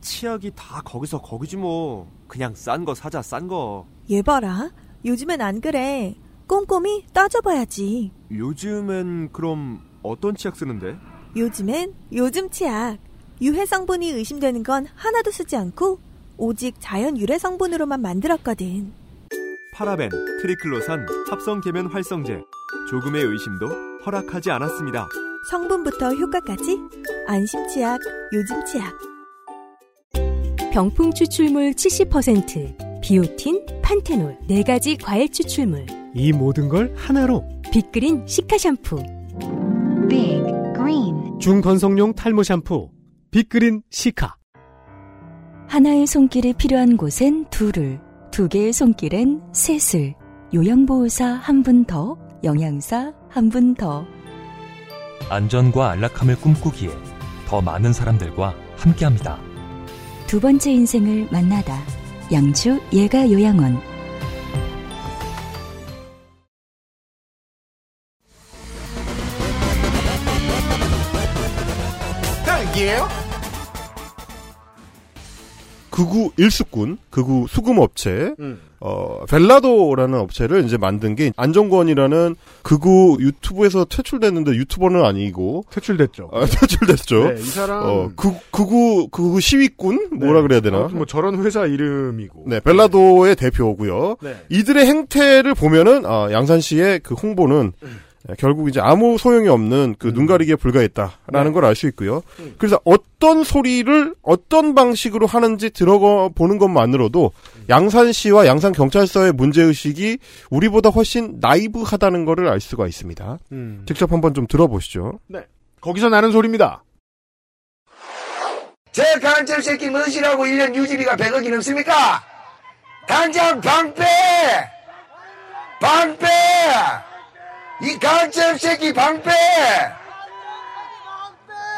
치약이 다 거기서 거기지 뭐. 그냥 싼 거 사자 싼 거. 얘 봐라. 요즘엔 안 그래. 꼼꼼히 따져봐야지. 요즘엔 그럼 어떤 치약 쓰는데? 요즘엔 요즘 치약. 유해 성분이 의심되는 건 하나도 쓰지 않고 오직 자연 유래 성분으로만 만들었거든. 파라벤, 트리클로산, 합성 계면 활성제. 조금의 의심도 허락하지 않았습니다. 성분부터 효과까지 안심 치약, 요즘 치약. 병풍 추출물 70%, 비오틴, 판테놀, 4가지 과일 추출물, 이 모든 걸 하나로 빅그린 시카 샴푸. Big Green 중건성용 탈모 샴푸 빅그린 시카 하나의 손길이 필요한 곳엔 둘을, 두 개의 손길엔 셋을, 요양보호사 한 분 더, 영양사 한 분 더. 안전과 안락함을 꿈꾸기에 더 많은 사람들과 함께합니다. 두 번째 인생을 만나다. 양주 예가 요양원. 극우 일수꾼, 극우 수금업체, 음. 어, 벨라도라는 업체를 이제 만든 게 안정권이라는 극우 유튜브에서 퇴출됐는데 유튜버는 아니고 퇴출됐죠. 아, 퇴출됐죠. 네, 이 사람 어, 극, 극우 극우 시위꾼 뭐라 네. 그래야 되나? 뭐 저런 회사 이름이고. 네, 벨라도의 대표고요. 네. 이들의 행태를 보면은 아, 양산시의 그 홍보는 예, 결국 이제 아무 소용이 없는 그눈 가리기에 불과했다라는 걸알 수 있고요. 그래서 어떤 소리를 어떤 방식으로 하는지 들어보는 것만으로도 양산시와 양산 경찰서의 문제 의식이 우리보다 훨씬 나이브하다는 것을 알 수가 있습니다. 음. 직접 한번 좀 들어보시죠. 네. 거기서 나는 소리입니다. 제 간첩 새끼 무엇이라고 1년 유지비가 100억이 넘습니까? 당장 방패! 방패! 이 간첩 새끼 방패!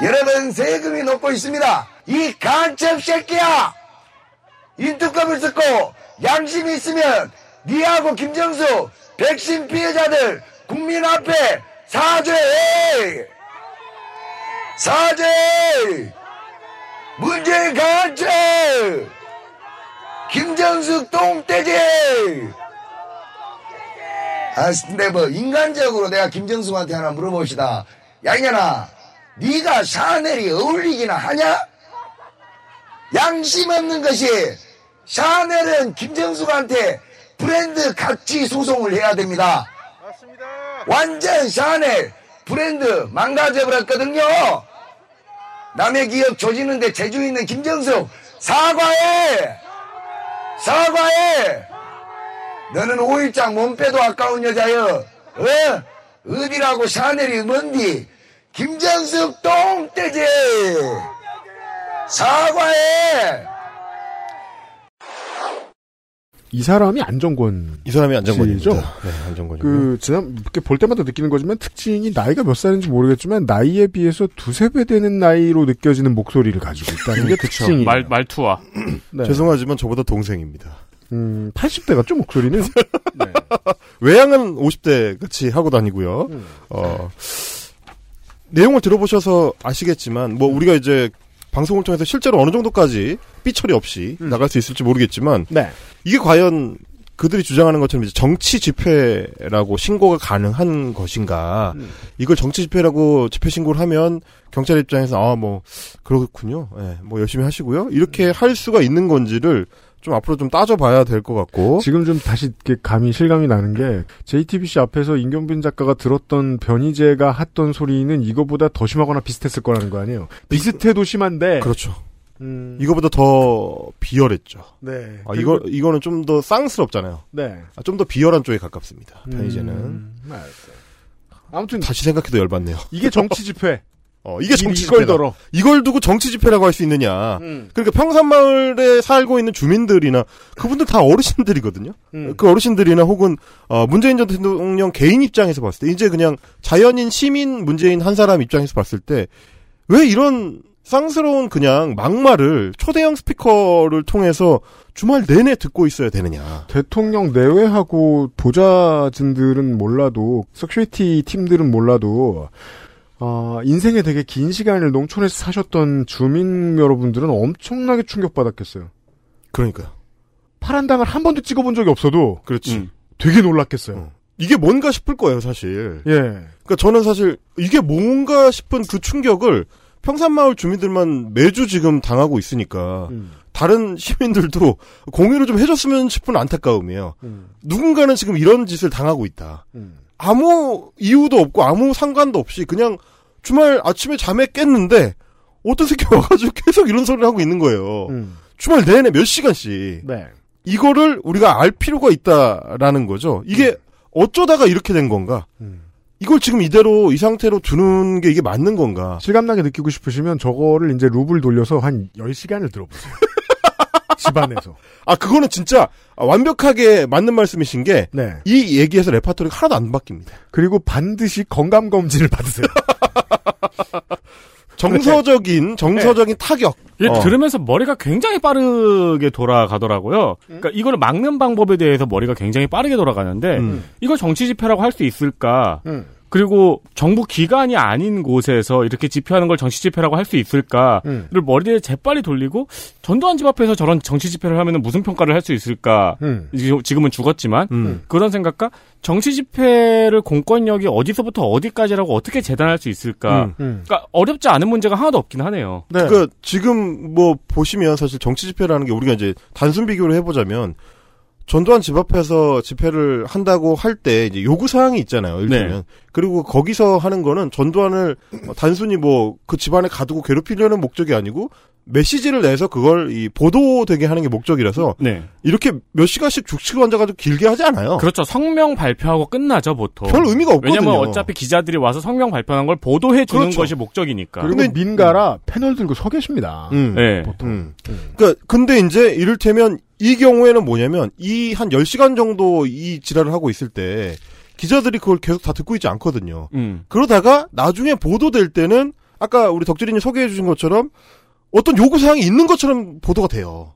여러분 세금이 높고 있습니다. 이 간첩 새끼야! 인투값을 듣고 양심이 있으면 니하고 김정수 백신 피해자들 국민 앞에 사죄해! 사죄해! 문재인 간첩! 김정숙 똥돼지! 아, 근데 뭐 인간적으로 내가 김정숙한테 하나 물어봅시다. 양현아, 네가 샤넬이 어울리기나 하냐? 양심 없는 것이 샤넬은 김정숙한테 브랜드 가치 소송을 해야 됩니다. 완전 샤넬 브랜드 망가져버렸거든요. 남의 기업 조지는데 재주 있는 김정숙 사과해! 사과해! 너는 5일장 몸 빼도 아까운 여자여. 어? 어디라고 샤넬이 뭔디? 김정숙 똥돼지! 사과해! 이 사람이 안정권. 이 사람이 안정권이죠. 네, 안정권이요. 그, 지난, 이렇게 볼 때마다 느끼는 거지만 특징이 나이가 몇 살인지 모르겠지만 나이에 비해서 두세 배 되는 나이로 느껴지는 목소리를 가지고 있다는 게 그쵸. 특징이에요. 말, 말투와. 네. 죄송하지만 저보다 동생입니다. 음, 80대 같죠, 목소리는? 외양은 50대 같이 하고 다니고요. 음. 어, 내용을 들어보셔서 아시겠지만, 뭐, 우리가 이제 방송을 통해서 실제로 어느 정도까지 삐처리 없이 나갈 수 있을지 모르겠지만, 네. 이게 과연 그들이 주장하는 것처럼 이제 정치 집회라고 신고가 가능한 것인가. 이걸 정치 집회라고 집회 신고를 하면 경찰 입장에서, 아, 뭐, 그렇군요. 예, 뭐 열심히 하시고요. 이렇게 할 수가 있는 건지를 좀 앞으로 좀 따져봐야 될 것 같고. 지금 좀 다시 이렇게 감이 실감이 나는 게 JTBC 앞에서 임경빈 작가가 들었던 변희재가 했던 소리는 이거보다 더 심하거나 비슷했을 거라는 거 아니에요. 비슷해도 심한데. 그렇죠. 음, 이거보다 더 비열했죠. 네. 아, 이거, 이거는 좀 더 쌍스럽잖아요. 네. 아, 좀더 비열한 쪽에 가깝습니다. 음, 편의제는. 알았어요. 아무튼 다시 생각해도 열받네요. 이게 정치 집회. <laughs> 어, 이게 정치 집회다. 이걸 두고 정치 집회라고 할 수 있느냐. 음. 그러니까 평산마을에 살고 있는 주민들이나 그분들 다 어르신들이거든요. 음. 그 어르신들이나 혹은 어, 문재인 전 대통령 개인 입장에서 봤을 때 이제 그냥 자연인 시민 문재인 한 사람 입장에서 봤을 때 왜 이런 쌍스러운 그냥 막말을 초대형 스피커를 통해서 주말 내내 듣고 있어야 되느냐. 대통령 내외하고 보좌진들은 몰라도 security 팀들은 몰라도 어, 인생에 되게 긴 시간을 농촌에서 사셨던 주민 여러분들은 엄청나게 충격받았겠어요. 그러니까요. 파란당을 한 번도 찍어본 적이 없어도 그렇지. 되게 놀랐겠어요. 이게 뭔가 싶을 거예요, 사실. 예. 그러니까 저는 사실 이게 뭔가 싶은 그 충격을 평산마을 주민들만 매주 지금 당하고 있으니까 음. 다른 시민들도 공유를 좀 해줬으면 싶은 안타까움이에요. 음. 누군가는 지금 이런 짓을 당하고 있다. 음. 아무 이유도 없고 아무 상관도 없이 그냥 주말 아침에 잠에 깼는데 어떤 새끼 <laughs> 와가지고 계속 이런 소리를 하고 있는 거예요. 음. 주말 내내 몇 시간씩. 네. 이거를 우리가 알 필요가 있다라는 거죠. 이게 어쩌다가 이렇게 된 건가? 이걸 지금 이대로 이 상태로 두는 게 이게 맞는 건가? 실감나게 느끼고 싶으시면 저거를 이제 룹을 돌려서 한 10시간을 들어보세요. <laughs> 집안에서. 아, 그거는 진짜 완벽하게 맞는 말씀이신 게, 네. 이 얘기에서 레파토리가 하나도 안 바뀝니다. 그리고 반드시 건강검진을 받으세요. <laughs> <laughs> 정서적인, 정서적인 타격. 이게 어. 들으면서 머리가 굉장히 빠르게 돌아가더라고요. 그러니까 이걸 막는 방법에 대해서 머리가 굉장히 빠르게 돌아가는데 음. 이걸 정치 집회라고 할 수 있을까? 음. 그리고 정부 기관이 아닌 곳에서 이렇게 집회하는 걸 정치 집회라고 할 수 있을까를 음. 머리에 재빨리 돌리고 전두환 집 앞에서 저런 정치 집회를 하면 무슨 평가를 할 수 있을까? 음. 지금- 지금은 죽었지만 음. 그런 생각과 정치 집회를 공권력이 어디서부터 어디까지라고 어떻게 재단할 수 있을까? 음. 음. 그러니까 어렵지 않은 문제가 하나도 없긴 하네요. 네. 그러니까 지금 뭐 보시면 사실 정치 집회라는 게 우리가 이제 단순 비교를 해보자면 전두환 집 앞에서 집회를 한다고 할 때 이제 요구 사항이 있잖아요. 일테면 네. 그리고 거기서 하는 거는 전두환을 어, 단순히 뭐 그 집안에 가두고 괴롭히려는 목적이 아니고 메시지를 내서 그걸 이 보도되게 하는 게 목적이라서 네. 이렇게 몇 시간씩 죽치고 앉아가지고 길게 하지 않아요. 그렇죠. 성명 발표하고 끝나죠, 보통. 별 의미가 없거든요. 왜냐면 어차피 기자들이 와서 성명 발표한 걸 보도해 주는 그렇죠. 것이 목적이니까. 그리고 민가라 패널 들고 서 계십니다. 음. 네. 음. 그러니까 근데 이제 이를테면 이 경우에는 뭐냐면 이 한 10시간 정도 이 지랄을 하고 있을 때 기자들이 그걸 계속 다 듣고 있지 않거든요. 음. 그러다가 나중에 보도될 때는 아까 우리 덕질인이 소개해 주신 것처럼 어떤 요구 사항이 있는 것처럼 보도가 돼요.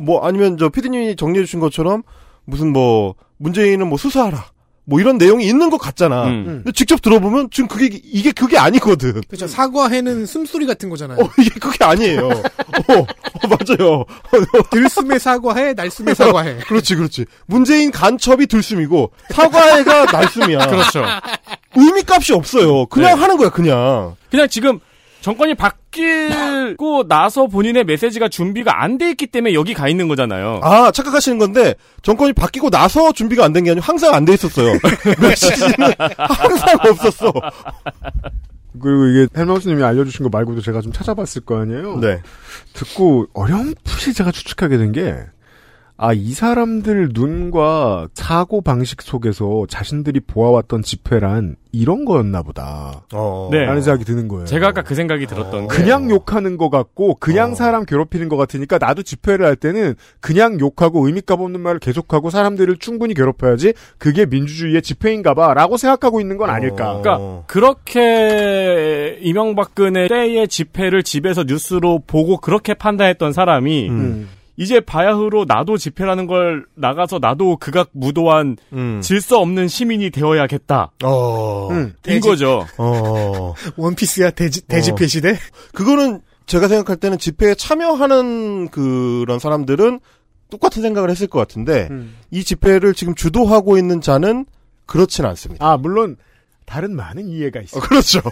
뭐 아니면 저 피디님이 정리해 주신 것처럼 무슨 뭐 문재인은 뭐 수사하라. 뭐 이런 내용이 있는 것 같잖아. 음. 근데 직접 들어보면 지금 그게 이게 그게 아니거든. 그렇죠. 사과해는 숨소리 같은 거잖아요. 어, 이게 그게 아니에요. 어, 어, 맞아요. <laughs> 들숨에 사과해, 날숨에 사과해. <laughs> 그렇지, 그렇지. 문재인 간첩이 들숨이고 사과해가 날숨이야. <laughs> 그렇죠. 의미값이 없어요. 그냥 네. 하는 거야, 그냥. 그냥 지금 정권이 바뀌고 나서 본인의 메시지가 준비가 안 돼 있기 때문에 여기 가 있는 거잖아요. 아, 착각하시는 건데 정권이 바뀌고 나서 준비가 안 된 게 아니고 항상 안 돼 있었어요. <laughs> 메시지는 항상 없었어. 그리고 이게 헬마우스님이 알려주신 거 말고도 제가 좀 찾아봤을 거 아니에요. 네. 듣고 어렴풋이 제가 추측하게 된 게, 아, 이 사람들 눈과 사고 방식 속에서 자신들이 보아왔던 집회란 이런 거였나 보다. 네. 라는 생각이 드는 거예요. 제가 아까 그 생각이 들었던 게 그냥 욕하는 것 같고, 그냥 사람 괴롭히는 것 같으니까 나도 집회를 할 때는 그냥 욕하고 의미값 없는 말을 계속하고 사람들을 충분히 괴롭혀야지 그게 민주주의의 집회인가 봐 라고 생각하고 있는 건 아닐까. 그러니까 그렇게 이명박근혜 때의 집회를 집에서 뉴스로 보고 그렇게 판단했던 사람이 음. 이제 바야흐로 나도 집회라는 걸 나가서 나도 극악 무도한 질서 없는 시민이 되어야겠다. 어. 음, 인 거죠. 어. <laughs> 원피스야 대지, 대집회 시대? 그거는 제가 생각할 때는 집회에 참여하는 그런 사람들은 똑같은 생각을 했을 것 같은데 이 집회를 지금 주도하고 있는 자는 그렇진 않습니다. 아, 물론 다른 많은 이해가 있어요. 그렇죠.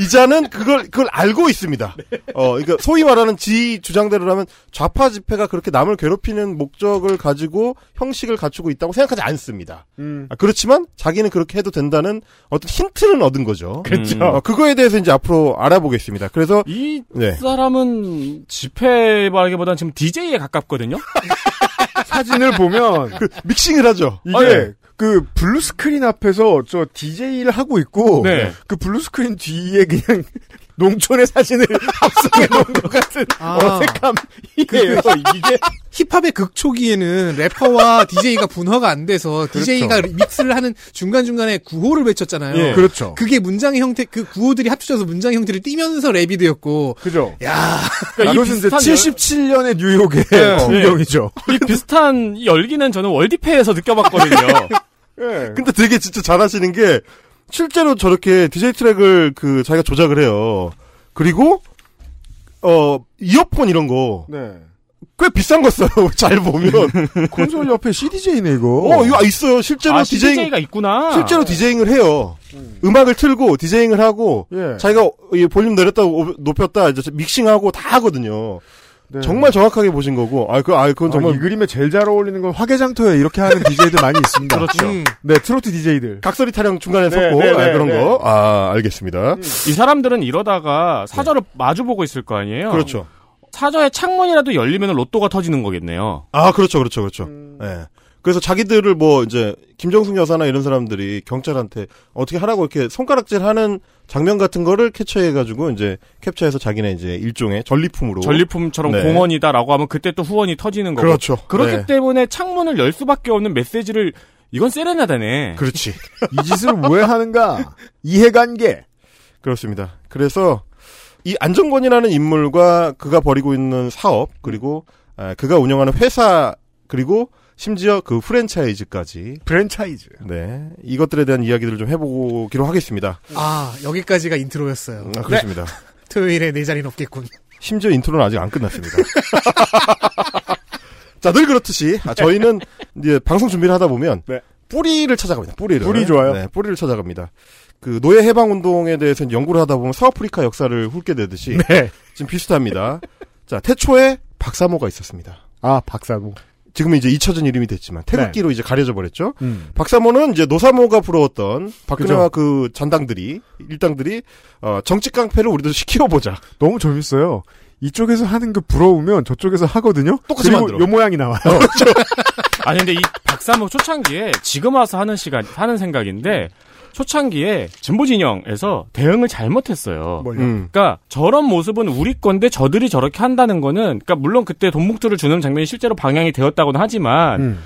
이 자는 그걸 그걸 알고 있습니다. 어, 그러니까 소위 말하는 지 주장대로라면 좌파 집회가 그렇게 남을 괴롭히는 목적을 가지고 형식을 갖추고 있다고 생각하지 않습니다. 음. 아, 그렇지만 자기는 그렇게 해도 된다는 어떤 힌트는 얻은 거죠. 그렇죠. 어, 그거에 대해서 이제 앞으로 알아보겠습니다. 그래서 이 네. 사람은 집회 말하기보다는 지금 DJ에 가깝거든요. <laughs> 사진을 보면 그 믹싱을 하죠. 이게 아, 네. 그 블루 스크린 앞에서 저 DJ를 하고 있고 네. 그 블루 스크린 뒤에 그냥 <laughs> 농촌의 사진을 <laughs> 합성해 놓은 것 같은 아. 어색함이에요. 이게 힙합의 극초기에는 래퍼와 DJ가 분화가 안 돼서 DJ가 믹스를 하는 중간중간에 구호를 외쳤잖아요. 예. 그렇죠. 그게 문장의 형태, 그 구호들이 합쳐져서 문장 형태를 띠면서 랩이 되었고. 그죠. 야 그러니까 이것은 이제 비슷한 77년의 뉴욕의 네. <laughs> 풍경이죠. 이 비슷한 이 열기는 저는 월디페에서 느껴봤거든요. 예. 근데 되게 진짜 잘하시는 게 실제로 저렇게 DJ 트랙을 그 자기가 조작을 해요. 그리고 어 이어폰 이런 거 네. 꽤 비싼 거 써요. <laughs> 잘 보면. <laughs> 콘솔 옆에 CDJ네 이거. 어, 이거 있어요. 실제로 아, 디제잉 CDJ가 있구나. 실제로 디제잉을 해요. 음. 악을 틀고 디제잉을 하고 예. 자기가 이 볼륨 내렸다 오- 높였다 이제 믹싱하고 다 하거든요. 네. 정말 정확하게 보신 거고. 아, 그, 아, 그건 아, 정말 이 그림에 제일 잘 어울리는 건 화개장터에 이렇게 하는 DJ들 많이 있습니다. <laughs> 그렇죠. 음. 네, 트로트 DJ들. 각설이 타령 중간에 네, 섰고 네, 아, 네, 그런 네. 거. 아, 알겠습니다. 이 사람들은 이러다가 사저를 마주보고 있을 거 아니에요. 그렇죠. 사저의 창문이라도 열리면 로또가 터지는 거겠네요. 아, 그렇죠, 그렇죠, 그렇죠. 예. 그래서 자기들을 뭐 이제 김정숙 여사나 이런 사람들이 경찰한테 어떻게 하라고 이렇게 손가락질 하는 장면 같은 거를 캡처해 가지고 이제 캡처해서 자기네 이제 일종의 전리품으로 전리품처럼 네. 공헌이다라고 하면 그때 또 후원이 터지는 거고. 그렇죠. 그렇기 네. 때문에 창문을 열 수밖에 없는 메시지를 이건 세레나다네. 그렇지. <laughs> 이 짓을 왜 하는가? 이해관계. 그렇습니다. 그래서 이 안정권이라는 인물과 그가 벌이고 있는 사업 그리고 아, 그가 운영하는 회사 그리고 심지어 그 프랜차이즈까지 프랜차이즈. 네 이것들에 대한 이야기들을 좀 해보기로 하겠습니다. 아, 여기까지가 인트로였어요. 아, 그렇습니다. <laughs> 토요일에 내 자리는 없겠군. 심지어 인트로는 아직 안 끝났습니다. <laughs> 자, 늘 그렇듯이 아, 저희는 이제 방송 준비를 하다 보면 네. 뿌리를 찾아갑니다. 뿌리를. 뿌리 좋아요. 네, 뿌리를 찾아갑니다. 그 노예 해방 운동에 대해서 연구를 하다 보면 서아프리카 역사를 훑게 되듯이 네. 지금 비슷합니다. 자, 태초에 박사모가 있었습니다. 아, 박사모. 지금은 이제 잊혀진 이름이 됐지만 태극기로 이제 가려져 버렸죠. 음. 박사모는 이제 노사모가 부러웠던 박근혜와 그 잔당들이 일당들이 어, 정치 깡패를 우리도 시키어보자. 너무 재밌어요. 이쪽에서 하는 거 부러우면 저쪽에서 하거든요. 똑같이 만들어. 요 모양이 나와요. <laughs> 아니 근데 이 박사모 초창기에 지금 와서 하는 시간 하는 생각인데 초창기에 진보 진영에서 대응을 잘못했어요. 뭘요? 음. 그러니까 저런 모습은 우리 건데 저들이 저렇게 한다는 거는 그러니까 물론 그때 돈봉투를 주는 장면이 실제로 방영이 되었다고는 하지만 음.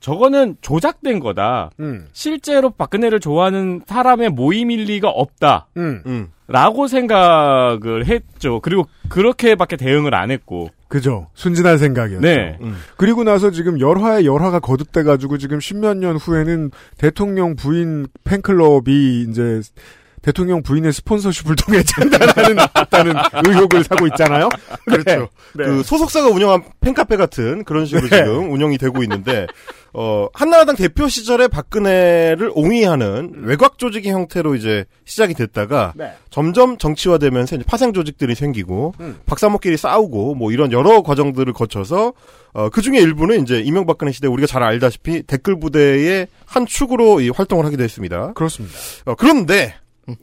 저거는 조작된 거다. 음. 실제로 박근혜를 좋아하는 사람의 모임일 리가 없다. 음. 음. 라고 생각을 했죠. 그리고 그렇게밖에 대응을 안 했고. 그죠. 순진한 생각이었죠. 네. 음. 그리고 나서 지금 열화의 열화가 거듭돼가지고 지금 십몇 년 후에는 대통령 부인 팬클럽이 이제 대통령 부인의 스폰서십을 통해 장단하는 다는 의혹을 사고 있잖아요. 그렇죠. 네. 그 소속사가 운영한 팬카페 같은 그런 식으로 네. 지금 운영이 되고 있는데 어 한나라당 대표 시절에 박근혜를 옹위하는 외곽 조직의 형태로 이제 시작이 됐다가 네. 점점 정치화되면서 이제 파생 조직들이 생기고 음. 박사모끼리 싸우고 뭐 이런 여러 과정들을 거쳐서 어, 그 중에 일부는 이제 이명박근혜 시대 우리가 잘 알다시피 댓글 부대의 한 축으로 이 활동을 하기도 했습니다. 그렇습니다. 어, 그런데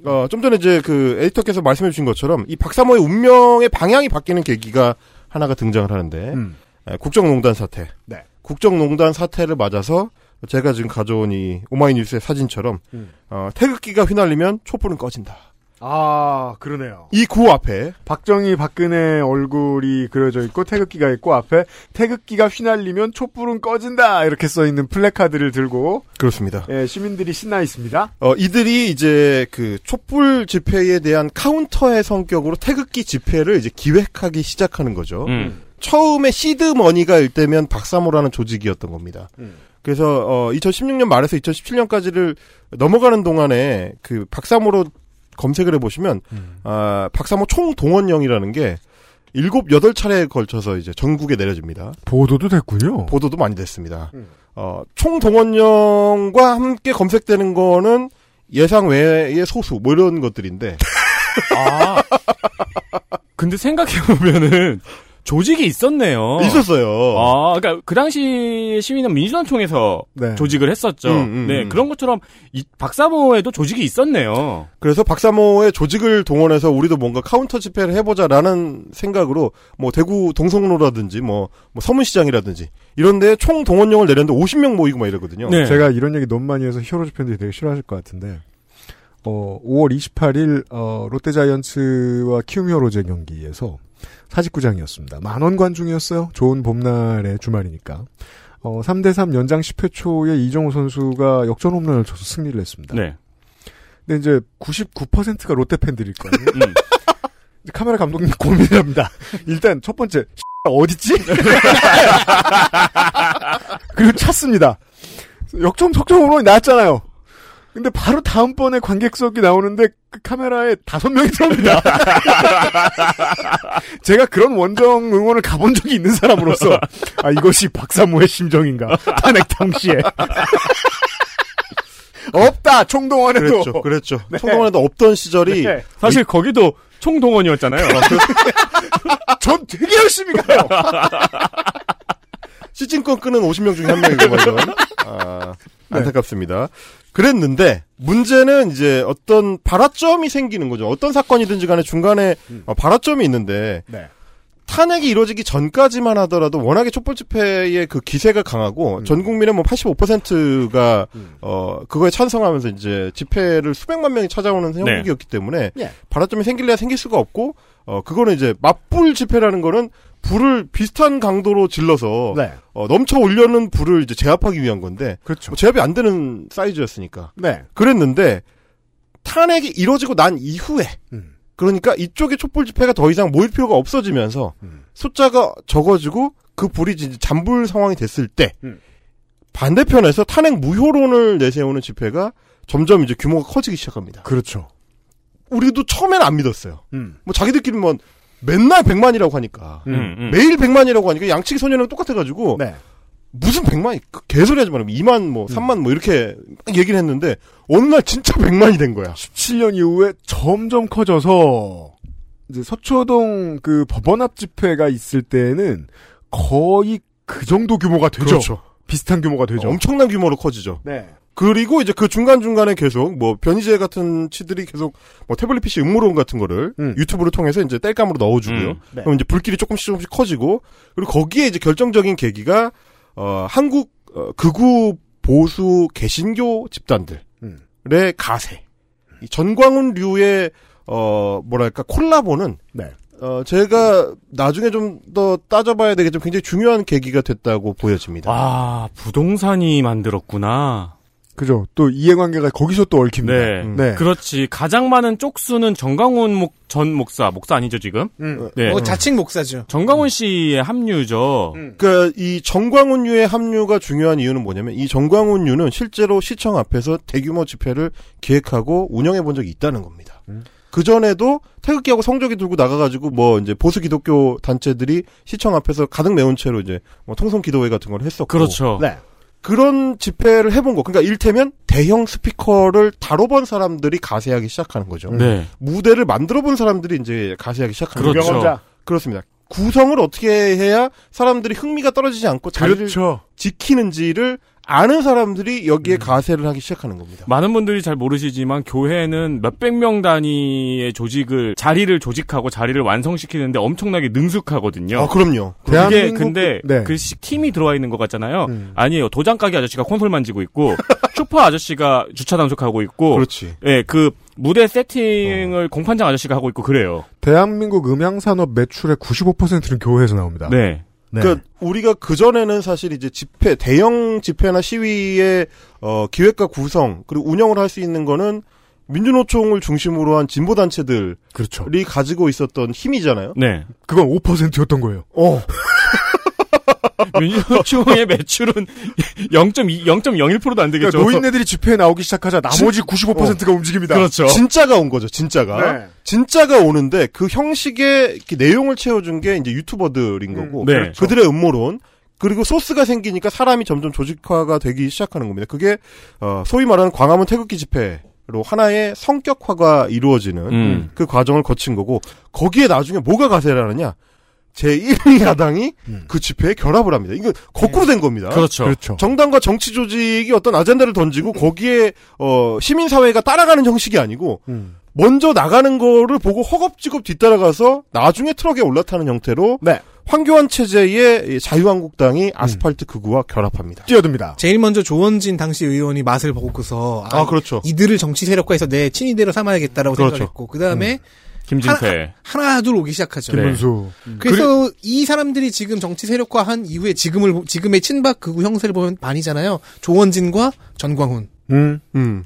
어, 좀 전에 이제 그 에디터께서 말씀해 주신 것처럼 이 박사모의 운명의 방향이 바뀌는 계기가 하나가 등장을 하는데 음. 에, 국정농단 사태. 네. 국정농단 사태를 맞아서 제가 지금 가져온 이 오마이뉴스의 사진처럼 음. 어, 태극기가 휘날리면 촛불은 꺼진다. 아, 그러네요. 이 구호 앞에 박정희 박근혜 얼굴이 그려져 있고 태극기가 있고 앞에 태극기가 휘날리면 촛불은 꺼진다 이렇게 써 있는 플래카드를 들고 그렇습니다. 예, 시민들이 신나 있습니다. 어, 이들이 이제 그 촛불 집회에 대한 카운터의 성격으로 태극기 집회를 이제 기획하기 시작하는 거죠. 음. 처음에 시드 머니가 일때면 박사모라는 조직이었던 겁니다. 음. 그래서 어 2016년 말에서 2017년까지를 넘어가는 동안에 그 박사모로 검색을 해보시면 아 박사모 총 동원령이라는 게 일곱 여덟 차례에 걸쳐서 이제 전국에 내려집니다. 보도도 됐군요. 보도도 많이 됐습니다. 어 총 동원령과 함께 검색되는 거는 예상 외의 소수 뭐 이런 것들인데 <laughs> 아. 근데 생각해보면은 조직이 있었네요. 있었어요. 아, 그러니까 그 당시 시민은 민주당총에서 네. 조직을 했었죠. 음, 음, 네, 음. 그런 것처럼 이 박사모에도 조직이 있었네요. 그래서 박사모의 조직을 동원해서 우리도 뭔가 카운터 집회를 해보자라는 생각으로 뭐 대구 동성로라든지 뭐, 뭐 서문시장이라든지 이런데 총 동원령을 내렸는데 50명 모이고 막 이러거든요. 네. 제가 이런 얘기 너무 많이 해서 히어로즈 팬들이 되게 싫어하실 것 같은데 어 5월 28일 어 롯데자이언츠와 키움 히어로즈의 경기에서 사직구장이었습니다. 만원 관중이었어요. 좋은 봄날의 주말이니까. 어 3대3 연장 10회 초에 이정후 선수가 역전 홈런을 쳐서 승리를 했습니다. 네. 근데 이제 99%가 롯데 팬들일 거예요. <laughs> 음. 카메라 감독님 고민을 합니다. 일단 첫 번째 <laughs> 어딨지? <laughs> 그리고 찾습니다. 역점 석점 홈런이 나왔잖아요. 근데 바로 다음번에 관객석이 나오는데 그 카메라에 다섯 명이 들어옵니다. <laughs> 제가 그런 원정 응원을 가본 적이 있는 사람으로서 아 이것이 박사모의 심정인가 탄핵 당시에 <laughs> 없다 총동원에도 그랬죠. 그랬죠. 네. 총동원에도 없던 시절이 네. 사실 거기도 총동원이었잖아요. <laughs> 전 되게 열심히 가요. 시즌권 끄는 50명 중에 한 명이고 말이죠. 아, 네. 안타깝습니다. 그랬는데 문제는 이제 어떤 발화점이 생기는 거죠. 어떤 사건이든지 간에 중간에 어, 발화점이 있는데 네. 탄핵이 이루어지기 전까지만 하더라도 워낙에 촛불 집회의 그 기세가 강하고 전 국민의 뭐 85%가 어 그거에 찬성하면서 이제 집회를 수백만 명이 찾아오는 형국이었기 때문에 예. 발화점이 생길래야 생길 수가 없고 어 그거는 이제 맞불 집회라는 거는 불을 비슷한 강도로 질러서 네. 어, 넘쳐 올려는 불을 이제 제압하기 위한 건데 그렇죠. 뭐 제압이 안 되는 사이즈였으니까 네. 그랬는데 탄핵이 이루어지고 난 이후에 음. 그러니까 이쪽에 촛불 집회가 더 이상 모일 필요가 없어지면서 음. 숫자가 적어지고 그 불이 이제 잠불 상황이 됐을 때 음. 반대편에서 탄핵 무효론을 내세우는 집회가 점점 이제 규모가 커지기 시작합니다. 그렇죠. 우리도 처음에는 안 믿었어요. 음. 뭐 자기들끼리 뭐 맨날 100만이라고 하니까 음, 음. 매일 100만이라고 하니까 양치기 소년이랑 똑같아가지고 네. 무슨 100만이 그 개소리 하지 말고 2만 뭐 3만 뭐 이렇게 막 얘기를 했는데 어느 날 진짜 100만이 된 거야. 17년 이후에 점점 커져서 이제 서초동 그 법원 앞 집회가 있을 때는 거의 그 정도 규모가 되죠. 그렇죠. 비슷한 규모가 되죠. 엄청난 규모로 커지죠. 네. 그리고 이제 그 중간중간에 계속 뭐 변희재 같은 치들이 계속 뭐 태블릿 PC 음모론 같은 거를 유튜브를 통해서 이제 땔감으로 넣어주고요. 음, 네. 그럼 이제 불길이 조금씩 조금씩 커지고 그리고 거기에 이제 결정적인 계기가 어 한국 어, 극우 보수 개신교 집단들의 음. 가세. 이 전광훈류의 어 뭐랄까 콜라보는 네. 어 제가 나중에 좀 더 따져봐야 되겠지만 굉장히 중요한 계기가 됐다고 보여집니다. 아, 부동산이 만들었구나. 그죠. 또 이해관계가 거기서 또 얽힙니다. 네. 네. 그렇지. 가장 많은 쪽수는 정강훈 목, 전 목사, 목사 아니죠, 지금? 음. 네. 어, 자칭 목사죠. 정강훈 씨의 합류죠. 그러니까 이 정광훈유의 합류가 중요한 이유는 뭐냐면 이 정광훈유는 실제로 시청 앞에서 대규모 집회를 기획하고 운영해 본 적이 있다는 겁니다. 그 전에도 태극기하고 성조기 들고 나가가지고 뭐 이제 보수 기독교 단체들이 시청 앞에서 가득 메운 채로 이제 뭐 통성 기도회 같은 걸 했었고. 그렇죠. 네. 그런 집회를 해본 거. 그러니까 일테면 대형 스피커를 다뤄본 사람들이 가세하기 시작하는 거죠. 네. 무대를 만들어본 사람들이 이제 가세하기 시작하는 그렇죠. 거죠. 그렇습니다. 구성을 어떻게 해야 사람들이 흥미가 떨어지지 않고 자리를 그렇죠. 지키는지를 아는 사람들이 여기에 가세를 하기 시작하는 겁니다. 많은 분들이 잘 모르시지만 교회는 몇백 명 단위의 조직을 자리를 조직하고 자리를 완성시키는데 엄청나게 능숙하거든요. 아, 그럼요. 그게 대한민국- 근데 네. 그 시- 팀이 들어와 있는 것 같잖아요. 아니에요. 도장 가게 아저씨가 콘솔 만지고 있고 <laughs> 슈퍼 아저씨가 주차 단속하고 있고 그렇지. 예, 그 무대 세팅을 공판장 아저씨가 하고 있고 그래요. 대한민국 음향산업 매출의 95%는 교회에서 나옵니다. 네. 네. 그러니까 우리가 그 전에는 사실 이제 집회, 대형 집회나 시위의 어, 기획과 구성 그리고 운영을 할 수 있는 거는 민주노총을 중심으로 한 진보 단체들이 그렇죠. 가지고 있었던 힘이잖아요. 네. 그건 5%였던 거예요. 어. <laughs> <laughs> 민주노총의 매출은 0.2, 0.01%도 안 되겠죠. 그러니까 노인네들이 집회에 나오기 시작하자 나머지 95%가 움직입니다. 그렇죠. 진짜가 온 거죠, 진짜가. 네. 진짜가 오는데 그 형식의 내용을 채워준 게 이제 유튜버들인 거고 네. 그렇죠. 그들의 음모론 그리고 소스가 생기니까 사람이 점점 조직화가 되기 시작하는 겁니다. 그게 어, 소위 말하는 광화문 태극기 집회 로 하나의 성격화가 이루어지는 음. 그 과정을 거친 거고 거기에 나중에 뭐가 가세라느냐 제1위 야당이 그 집회에 결합을 합니다. 이거 거꾸로 된 겁니다. 그렇죠. 그렇죠. 정당과 정치 조직이 어떤 아젠다를 던지고 거기에 어 시민 사회가 따라가는 형식이 아니고 음. 먼저 나가는 거를 보고 허겁지겁 뒤따라가서 나중에 트럭에 올라타는 형태로 네. 황교안 체제의 이 자유한국당이 아스팔트 극우와 결합합니다. 뛰어듭니다. 제일 먼저 조원진 당시 의원이 맛을 보고서 아, 그렇죠. 이들을 정치 세력화해서 내 친이대로 삼아야겠다라고 그렇죠. 생각했고 그 다음에 김진태. 하나 둘 오기 시작하죠. 네. 김문수. 그래서 이 사람들이 지금 정치 세력화한 이후에 지금을 보- 지금의 친박 극우 형세를 보면 반이잖아요. 조원진과 전광훈. 음. 음.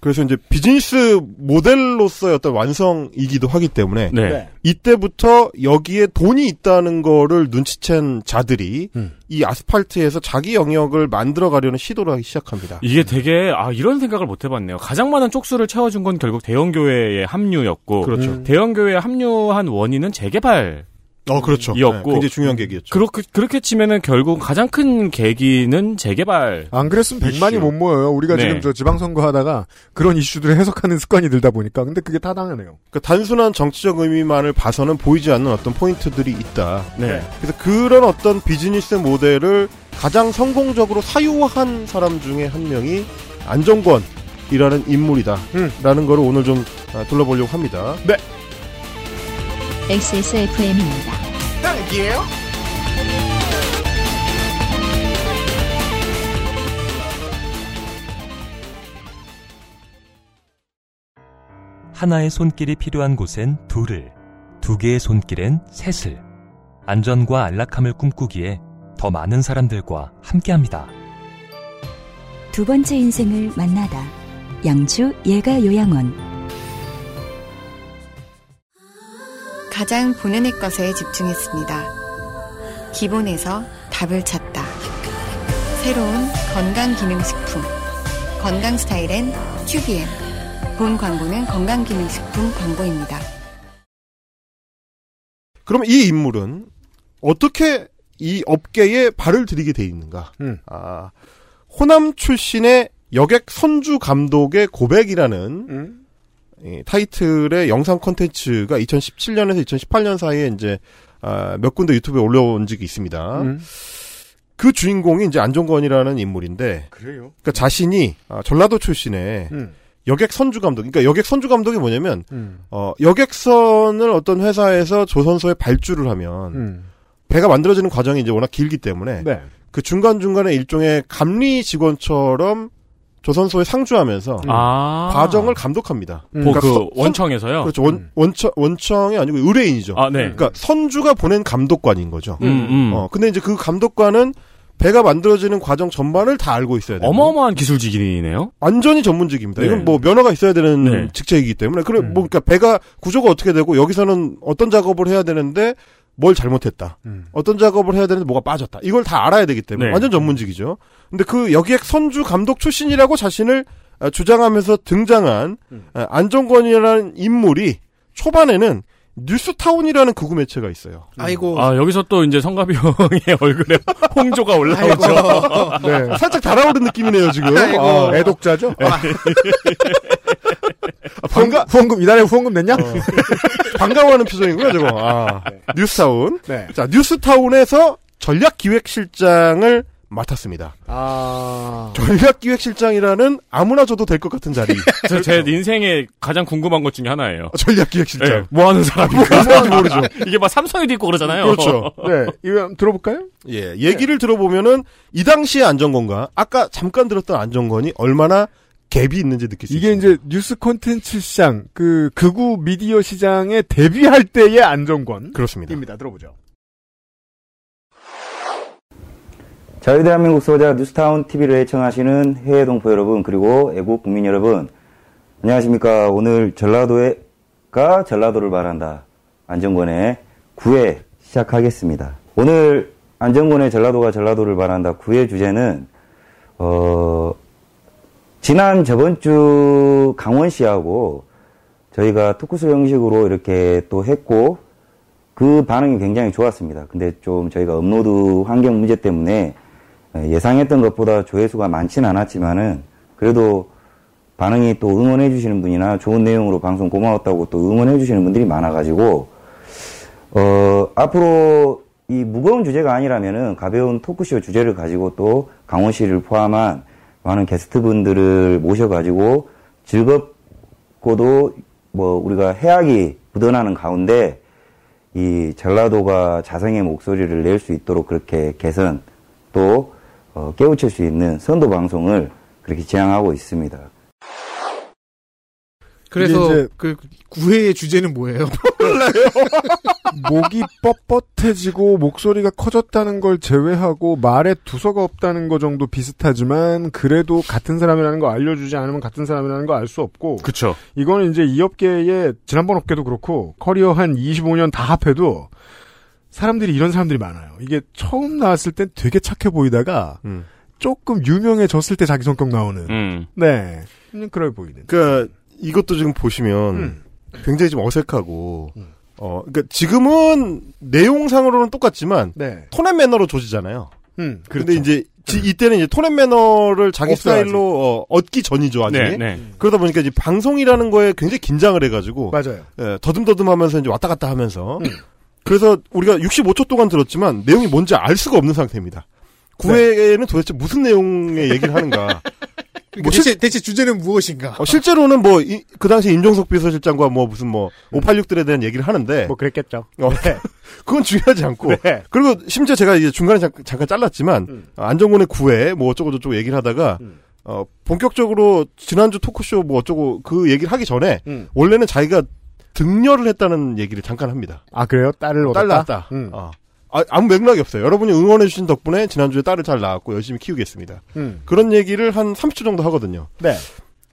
그래서 이제 비즈니스 모델로서의 어떤 완성이기도 하기 때문에 네. 네. 이때부터 여기에 돈이 있다는 거를 눈치챈 자들이 음. 이 아스팔트에서 자기 영역을 만들어 가려는 시도를 하기 시작합니다. 이게 되게 아 이런 생각을 못 해봤네요. 가장 많은 쪽수를 채워준 건 결국 대형 교회의 합류였고, 그렇죠. 대형 교회에 합류한 원인은 재개발. 어, 그렇죠. 이었고. 네, 굉장히 중요한 계기였죠. 그렇게 그렇게 치면은 결국 가장 큰 계기는 재개발. 안 그랬으면 100만이 이슈. 못 모여요. 우리가 네. 지금 저 지방선거 하다가 그런 이슈들을 해석하는 습관이 들다 보니까. 근데 그게 타당하네요. 그 단순한 정치적 의미만을 봐서는 보이지 않는 어떤 포인트들이 있다. 네. 그래서 그런 어떤 비즈니스 모델을 가장 성공적으로 사유한 사람 중에 한 명이 안정권이라는 인물이다. 음. 라는 거를 오늘 좀 아, 둘러보려고 합니다. XSFM입니다. 딱이에요? 하나의 손길이 필요한 곳엔 둘을, 두 개의 손길엔 셋을, 안전과 안락함을 꿈꾸기에 더 많은 사람들과 함께합니다. 두 번째 인생을 만나다. 양주 예가 요양원. 가장 본연의 것에 집중했습니다. 기본에서 답을 찾다. 새로운 건강기능식품. 건강 스타일엔 튜비엔. 본 광고는 건강기능식품 광고입니다. 그럼 이 인물은 어떻게 이 업계에 발을 들이게 돼 있는가? 음. 아, 호남 출신의 여객 선주 감독의 고백이라는 음. 이 타이틀의 영상 콘텐츠가 2017년에서 2018년 사이에 이제 아, 몇 군데 유튜브에 올라온 적이 있습니다. 음. 그 주인공이 이제 안정권이라는 인물인데 그래요? 그러니까 자신이 아, 전라도 출신의 음. 여객 선주 감독. 그러니까 여객 선주 감독이 뭐냐면 음. 어, 여객선을 어떤 회사에서 조선소에 발주를 하면 음. 배가 만들어지는 과정이 이제 워낙 길기 때문에 네. 그 중간 중간에 일종의 감리 직원처럼 조선소에 상주하면서 아. 과정을 감독합니다. 뭐그 선- 선- 원청에서요? 그렇죠. 원, 원청, 원청이 아니고 의뢰인이죠. 아, 네. 그러니까 선주가 보낸 감독관인 거죠. 음, 음. 어, 근데 이제 그 감독관은 배가 만들어지는 과정 전반을 다 알고 있어야 돼요. 어마어마한 기술직이네요. 완전히 전문직입니다. 네. 이건 뭐 면허가 있어야 되는 네. 직책이기 때문에 그래 음. 뭐 그러니까 배가 구조가 어떻게 되고 여기서는 어떤 작업을 해야 되는데 뭘 잘못했다. 음. 어떤 작업을 해야 되는데 뭐가 빠졌다. 이걸 다 알아야 되기 때문에 네. 완전 전문직이죠. 근데 그 여기에 선주 감독 출신이라고 자신을 아, 주장하면서 등장한 음. 아, 안정권이라는 인물이 초반에는 뉴스타운이라는 극우 매체가 있어요. 아이고. 아, 여기서 또 이제 성가비 형의 <laughs> 얼굴에 홍조가 올라오죠. 네, 살짝 달아오른 느낌이네요 지금. 아이고. 아, 애독자죠? <laughs> 반가 후원금 이달에 후원금 냈냐? <laughs> 반가워하는 표정이고요, 저거. 아, 뉴스타운. 네. 자, 뉴스타운에서 전략기획실장을 맡았습니다. 아. 전략기획실장이라는 아무나 줘도 될 것 같은 자리. <laughs> 저제 인생에 가장 궁금한 것 중에 하나예요. 전략기획실장. 네, 뭐 하는 사람인가? 뭐 하는지 모르죠. <laughs> 이게 막 삼성에도 있고 그러잖아요. 그렇죠. 네. 이거 한번 들어볼까요? 예, 얘기를 들어보면은 이 당시의 안정권과 아까 잠깐 들었던 안정권이 얼마나 갭이 있는지 느낄 수 이게 있습니다. 이제 뉴스 콘텐츠 시장, 그 극우 미디어 시장에 대비할 때의 안정권. 그렇습니다. 입니다. 들어보죠. 자유 대한민국 소자 뉴스타운 TV를 애청하시는 해외 동포 여러분 그리고 애국 국민 여러분 안녕하십니까 오늘 전라도가 전라도를 말한다 안정권의 9회 시작하겠습니다 오늘 안정권의 전라도가 전라도를 말한다 9회 주제는 어 지난 저번 주 강원 씨하고 저희가 토크쇼 형식으로 이렇게 또 했고 그 반응이 굉장히 좋았습니다. 근데 좀 저희가 업로드 환경 문제 때문에 예상했던 것보다 조회수가 많지는 않았지만은 그래도 반응이 또 응원해 주시는 분이나 좋은 내용으로 방송 고마웠다고 또 응원해 주시는 분들이 많아가지고 어 앞으로 이 무거운 주제가 아니라면은 가벼운 토크쇼 주제를 가지고 또 강원 씨를 포함한 많은 게스트분들을 모셔가지고 즐겁고도 뭐 우리가 해악이 묻어나는 가운데 이 전라도가 자성의 목소리를 낼 수 있도록 그렇게 개선 또 어, 깨우칠 수 있는 선도 방송을 그렇게 지향하고 있습니다. 그래서 그 9회의 주제는 뭐예요? <laughs> 목이 뻣뻣해지고 목소리가 커졌다는 걸 제외하고 말에 두서가 없다는 거 정도 비슷하지만 그래도 같은 사람이라는 거 알려주지 않으면 같은 사람이라는 거 알 수 없고 그쵸. 이거는 이제 이 업계에 지난번 업계도 그렇고 커리어 한 25년 다 합해도 사람들이 이런 사람들이 많아요. 이게 처음 나왔을 땐 되게 착해 보이다가 음. 조금 유명해졌을 때 자기 성격 나오는 음. 네 그냥 그래 보이는 그러니까 이것도 지금 보시면 음. 굉장히 좀 어색하고 어 그러니까 지금은 내용상으로는 똑같지만 네. 톤앤 매너로 조지잖아요. 음, 근데 이제 지- 이때는 이제 톤앤 매너를 자기 없어야지. 스타일로 어, 얻기 전이죠 아직. 네, 네. 그러다 보니까 이제 방송이라는 거에 굉장히 긴장을 해가지고 맞아요. 예, 더듬더듬하면서 이제 왔다 갔다 하면서 음. 그래서 우리가 65초 동안 들었지만 내용이 뭔지 알 수가 없는 상태입니다. 9회에는 도대체 무슨 내용의 얘기를 하는가? <laughs> 뭐 대체, 대체 주제는 무엇인가? 어, 실제로는 뭐 그 당시 임종석 비서실장과 뭐 무슨 뭐 586들에 대한 얘기를 하는데 뭐 그랬겠죠. 어, <laughs> 그건 중요하지 않고 네. 그리고 심지어 제가 이제 중간에 잠, 잠깐 잘랐지만 음. 어, 안정권의 구애 뭐 어쩌고 저쩌고 얘기를 하다가 어 본격적으로 지난주 토크쇼 뭐 어쩌고 그 얘기를 하기 전에 음. 원래는 자기가 등려를 했다는 얘기를 잠깐 합니다. 아 그래요? 딸을 얻었다. 딸 낳았다. 음. 어. 아, 아무 맥락이 없어요. 여러분이 응원해주신 덕분에 지난주에 딸을 잘 낳았고 열심히 키우겠습니다. 음. 그런 얘기를 한 30초 정도 하거든요. 네.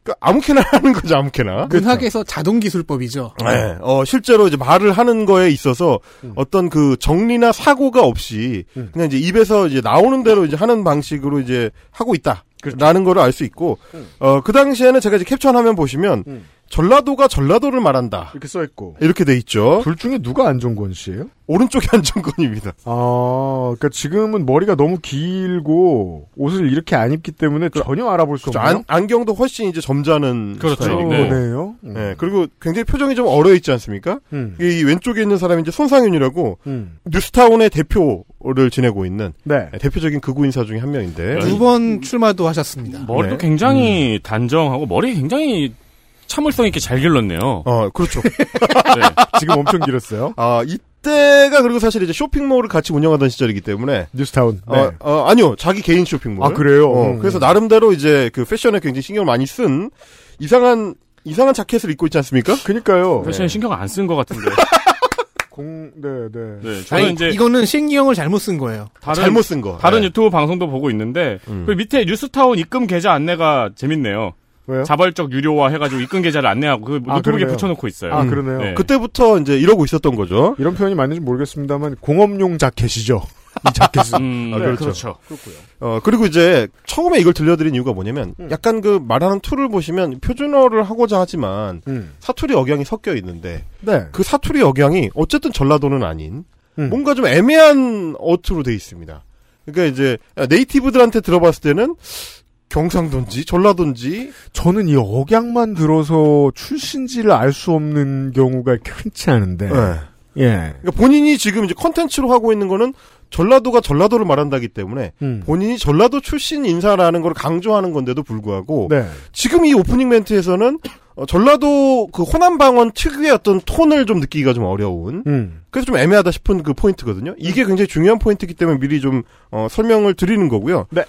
그러니까 아무렇게나 <laughs> 하는 거죠, 아무렇게나. 문학에서 자동기술법이죠. 네, 어, 실제로 이제 말을 하는 거에 있어서 어떤 그 정리나 사고가 없이 음. 그냥 이제 입에서 이제 나오는 대로 이제 하는 방식으로 이제 하고 있다. 라는 거를 알 수 있고, 어, 그 당시에는 제가 이제 캡처한 화면 보시면, 전라도가 전라도를 말한다. 이렇게 써 있고. 이렇게 돼 있죠. 둘 중에 누가 안정권 씨예요? 오른쪽이 <laughs> 안정권입니다. 아, 그러니까 지금은 머리가 너무 길고 옷을 이렇게 안 입기 때문에 전혀 알아볼 수 그렇죠. 없네요. 안, 안경도 훨씬 이제 점잖은 그렇죠. 스타일이고. 그러네요. 네, 그리고 굉장히 표정이 좀 얼어 있지 않습니까? 음. 이 왼쪽에 있는 사람이 이제 손상윤이라고 음. 뉴스타운의 대표를 지내고 있는 네. 대표적인 극우 인사 중에 한 명인데 두 번 출마도 하셨습니다. 머리도 네. 굉장히 단정하고 머리 굉장히 참을성 있게 잘 길렀네요. 어, 그렇죠. <laughs> 지금 엄청 길었어요. 아, 이때가 그리고 사실 이제 쇼핑몰을 같이 운영하던 시절이기 때문에 뉴스타운. 어, 네. 어, 아니요. 자기 개인 쇼핑몰. 아, 그래요? 어, 음. 그래서 나름대로 이제 그 패션에 굉장히 신경을 많이 쓴 이상한 이상한 자켓을 입고 있지 않습니까? 그니까요. 패션 신경 안 쓴 것 같은데. <laughs> 공, 네, 네. 네, 저는 아니, 이제 이거는 신기형을 잘못 쓴 거예요. 다른, 잘못 쓴 거. 다른 네. 유튜브 방송도 보고 있는데 음. 그 밑에 뉴스타운 입금 계좌 안내가 재밌네요. 왜요? 자발적 유료화 해가지고 입금 계좌를 안내하고 그 아, 노트북에 그러네요. 붙여놓고 있어요. 아, 그러네요. 네. 그때부터 이제 이러고 있었던 거죠. 이런 표현이 맞는지 모르겠습니다만 공업용 자켓이죠. 이 자켓은. 음, 아, 네, 그렇죠. 그렇죠. 그렇고요. 어, 그리고 이제 처음에 이걸 들려드린 이유가 뭐냐면 약간 그 말하는 투를 보시면 표준어를 하고자 하지만 음. 사투리 억양이 섞여 있는데 네. 그 사투리 억양이 어쨌든 전라도는 아닌 음. 뭔가 좀 애매한 어투로 돼 있습니다. 그러니까 이제 네이티브들한테 들어봤을 때는 경상도인지 전라도인지 저는 이 억양만 들어서 출신지를 알 수 없는 경우가 흔치 않은데. 네. 예. 그러니까 본인이 지금 이제 컨텐츠로 하고 있는 거는 전라도가 전라도를 말한다기 때문에 음. 본인이 전라도 출신 인사라는 걸 강조하는 건데도 불구하고 네. 지금 이 오프닝 멘트에서는 어, 전라도 그 호남 방언 특유의 어떤 톤을 좀 느끼기가 좀 어려운 음. 그래서 좀 애매하다 싶은 그 포인트거든요. 이게 굉장히 중요한 포인트이기 때문에 미리 좀 어, 설명을 드리는 거고요. 네.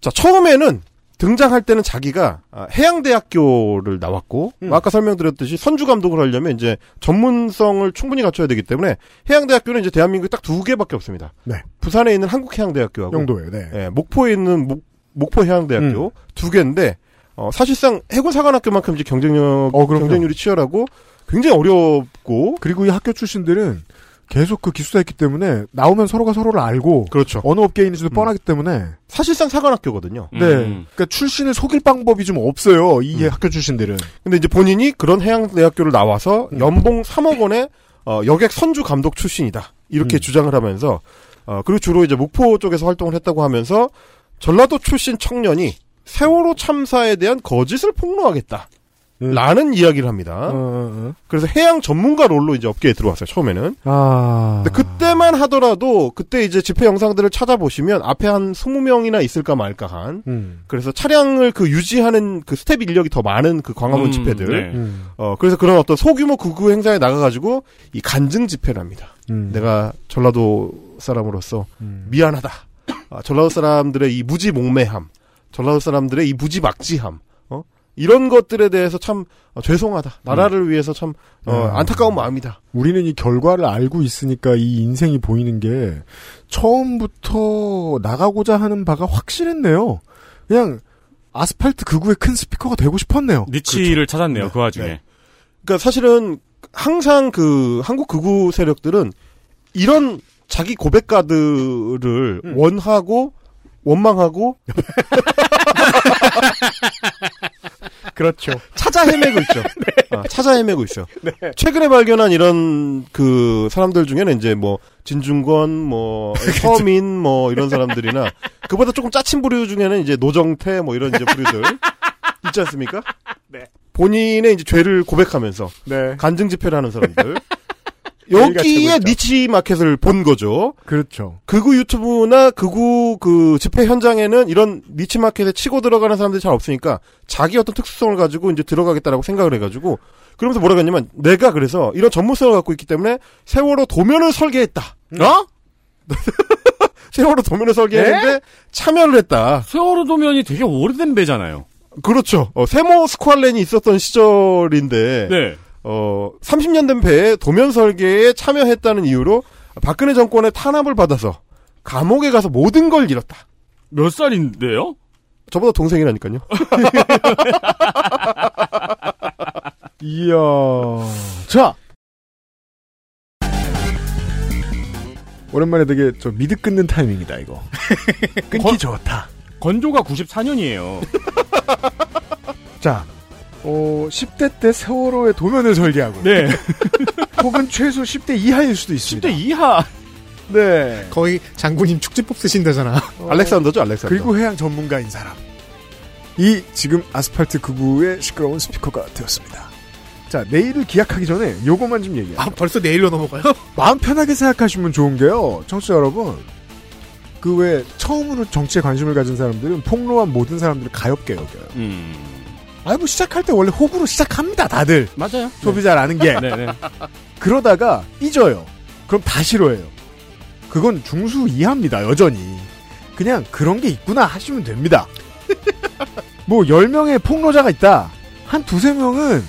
자 처음에는 등장할 때는 자기가 아, 해양대학교를 나왔고 음. 뭐 아까 설명드렸듯이 선주 감독을 하려면 이제 전문성을 충분히 갖춰야 되기 때문에 해양대학교는 이제 대한민국에 딱 두 개밖에 없습니다. 네. 부산에 있는 한국해양대학교하고 영도에, 네. 예, 목포에 있는 목, 목포 해양대학교 음. 두 개인데 어, 사실상 해군사관학교만큼 이제 경쟁력 어. 경쟁률이 치열하고 굉장히 어렵고 그리고 이 학교 출신들은 계속 그 기숙사했기 때문에 나오면 서로가 서로를 알고 그렇죠. 어느 업계에 있는지도 뻔하기 때문에 사실상 사관학교거든요. 네. 그러니까 출신을 속일 방법이 좀 없어요. 이 학교 출신들은. 근데 이제 본인이 그런 해양대학교를 나와서 음. 연봉 3억 원의 어, 여객 선주 감독 출신이다. 이렇게 음. 주장을 하면서 어, 그리고 주로 이제 목포 쪽에서 활동을 했다고 하면서 전라도 출신 청년이 세월호 참사에 대한 거짓을 폭로하겠다. 라는 이야기를 합니다. 음. 어, 어. 그래서 해양 전문가 role로 이제 업계에 들어왔어요, 처음에는. 아. 근데 그때만 하더라도 그때 이제 집회 영상들을 찾아보시면 앞에 한 20명이나 있을까 말까 한 음. 그래서 차량을 그 유지하는 그 스텝 인력이 더 많은 그 광화문 음, 집회들. 네. 음. 어, 그래서 그런 어떤 소규모 극우 행사에 나가가지고 이 간증 집회를 합니다. 음. 내가 전라도 사람으로서 미안하다. 아, 전라도 사람들의 이 무지 몽매함, 전라도 사람들의 이 무지 막지함, 어? 이런 것들에 대해서 참 어, 죄송하다. 나라를 위해서 참 어, 음. 안타까운 마음이다. 우리는 이 결과를 알고 있으니까 이 인생이 보이는 게 처음부터 나가고자 하는 바가 확실했네요. 그냥 아스팔트 극우의 큰 스피커가 되고 싶었네요. 니치를 찾았네요. 그 와중에. 네. 그러니까 사실은 항상 그 한국 극우 세력들은 이런 자기 고백가들을 음. 원하고 원망하고 <laughs> 그렇죠. <laughs> 찾아 헤매고 있죠. <laughs> 아, 찾아 헤매고 있어요. 최근에 발견한 이런 그 사람들 중에는 이제 뭐 진중권, 뭐 <laughs> 서민, 뭐 이런 사람들이나 그보다 조금 짜친 부류 중에는 이제 노정태, 뭐 이런 이제 부류들 있지 않습니까? 본인의 이제 죄를 고백하면서 네. 간증 집회를 하는 사람들. 여기에. 니치 마켓을 본 거죠. 그렇죠. 극우 유튜브나 극우 그 집회 현장에는 이런 니치 마켓에 치고 들어가는 사람들이 잘 없으니까 자기 어떤 특수성을 가지고 이제 들어가겠다라고 생각을 해가지고 그러면서 뭐라고 했냐면 내가 그래서 이런 전문성을 갖고 있기 때문에 세월호 도면을 설계했다. 어? <laughs> 세월호 도면을 설계했는데 참여를 했다. 세월호 도면이 되게 오래된 배잖아요. 그렇죠. 어, 세모 스ኳ렌이 있었던 시절인데 네. 어, 30년 된 배에 도면 설계에 참여했다는 이유로 박근혜 정권의 탄압을 받아서 감옥에 가서 모든 걸 잃었다. 몇 살인데요? 저보다 동생이라니까요. <laughs> 이야. 자. 오랜만에 되게 저 미드 끊는 타이밍이다 이거. <laughs> 끊기 건- 좋다. 건조가 94년이에요. 자, 어, 10대 때 세월호의 도면을 설계하고. 네. <laughs> 혹은 최소 10대 이하일 수도 있습니다. 10대 이하. 네. 거의 장군님 축지법 쓰신다잖아. 알렉산더죠, 알렉산더. 그리고 해양 전문가인 사람. 이 지금 아스팔트 극우의 시끄러운 스피커가 되었습니다. 자, 내일을 기약하기 전에 요거만 좀 얘기해요. 아, 벌써 내일로 넘어가요? 마음 편하게 생각하시면 좋은 게요. 청취자 여러분. 그 외 처음으로 정치에 관심을 가진 사람들은 폭로한 모든 사람들을 가엽게 여겨요. 음. 아이 뭐 시작할 때 원래 호구로 시작합니다, 다들. 맞아요. 소비자라는 게. 네, 네. 그러다가 삐져요. 그럼 다 싫어해요. 그건 중수 이하입니다, 여전히. 그냥 그런 게 있구나 하시면 됩니다. <laughs> 뭐 10명의 폭로자가 있다. 한 두세 명은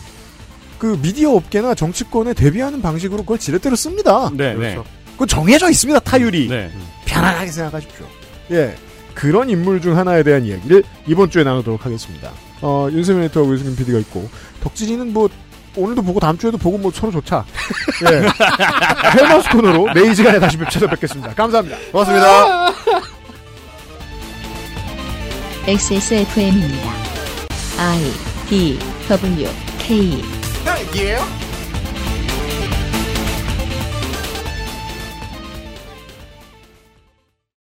그 미디어 업계나 정치권에 대비하는 방식으로 그걸 지렛대로 씁니다. 네, 네. 그건 정해져 있습니다, 타율이. 네. 편안하게 생각하십시오. 예. 그런 인물 중 하나에 대한 이야기를 이번 주에 나누도록 하겠습니다. 어, 윤세민 에디터하고 유승균 PD가 있고, 덕진이는 뭐, 오늘도 보고 다음 주에도 보고 뭐 서로 좋자. <laughs> 예. 헬마우스 코너로 내일 시간에 다시 찾아뵙겠습니다. 감사합니다. 고맙습니다. <laughs> XSFM입니다. I D W K 딸기예요?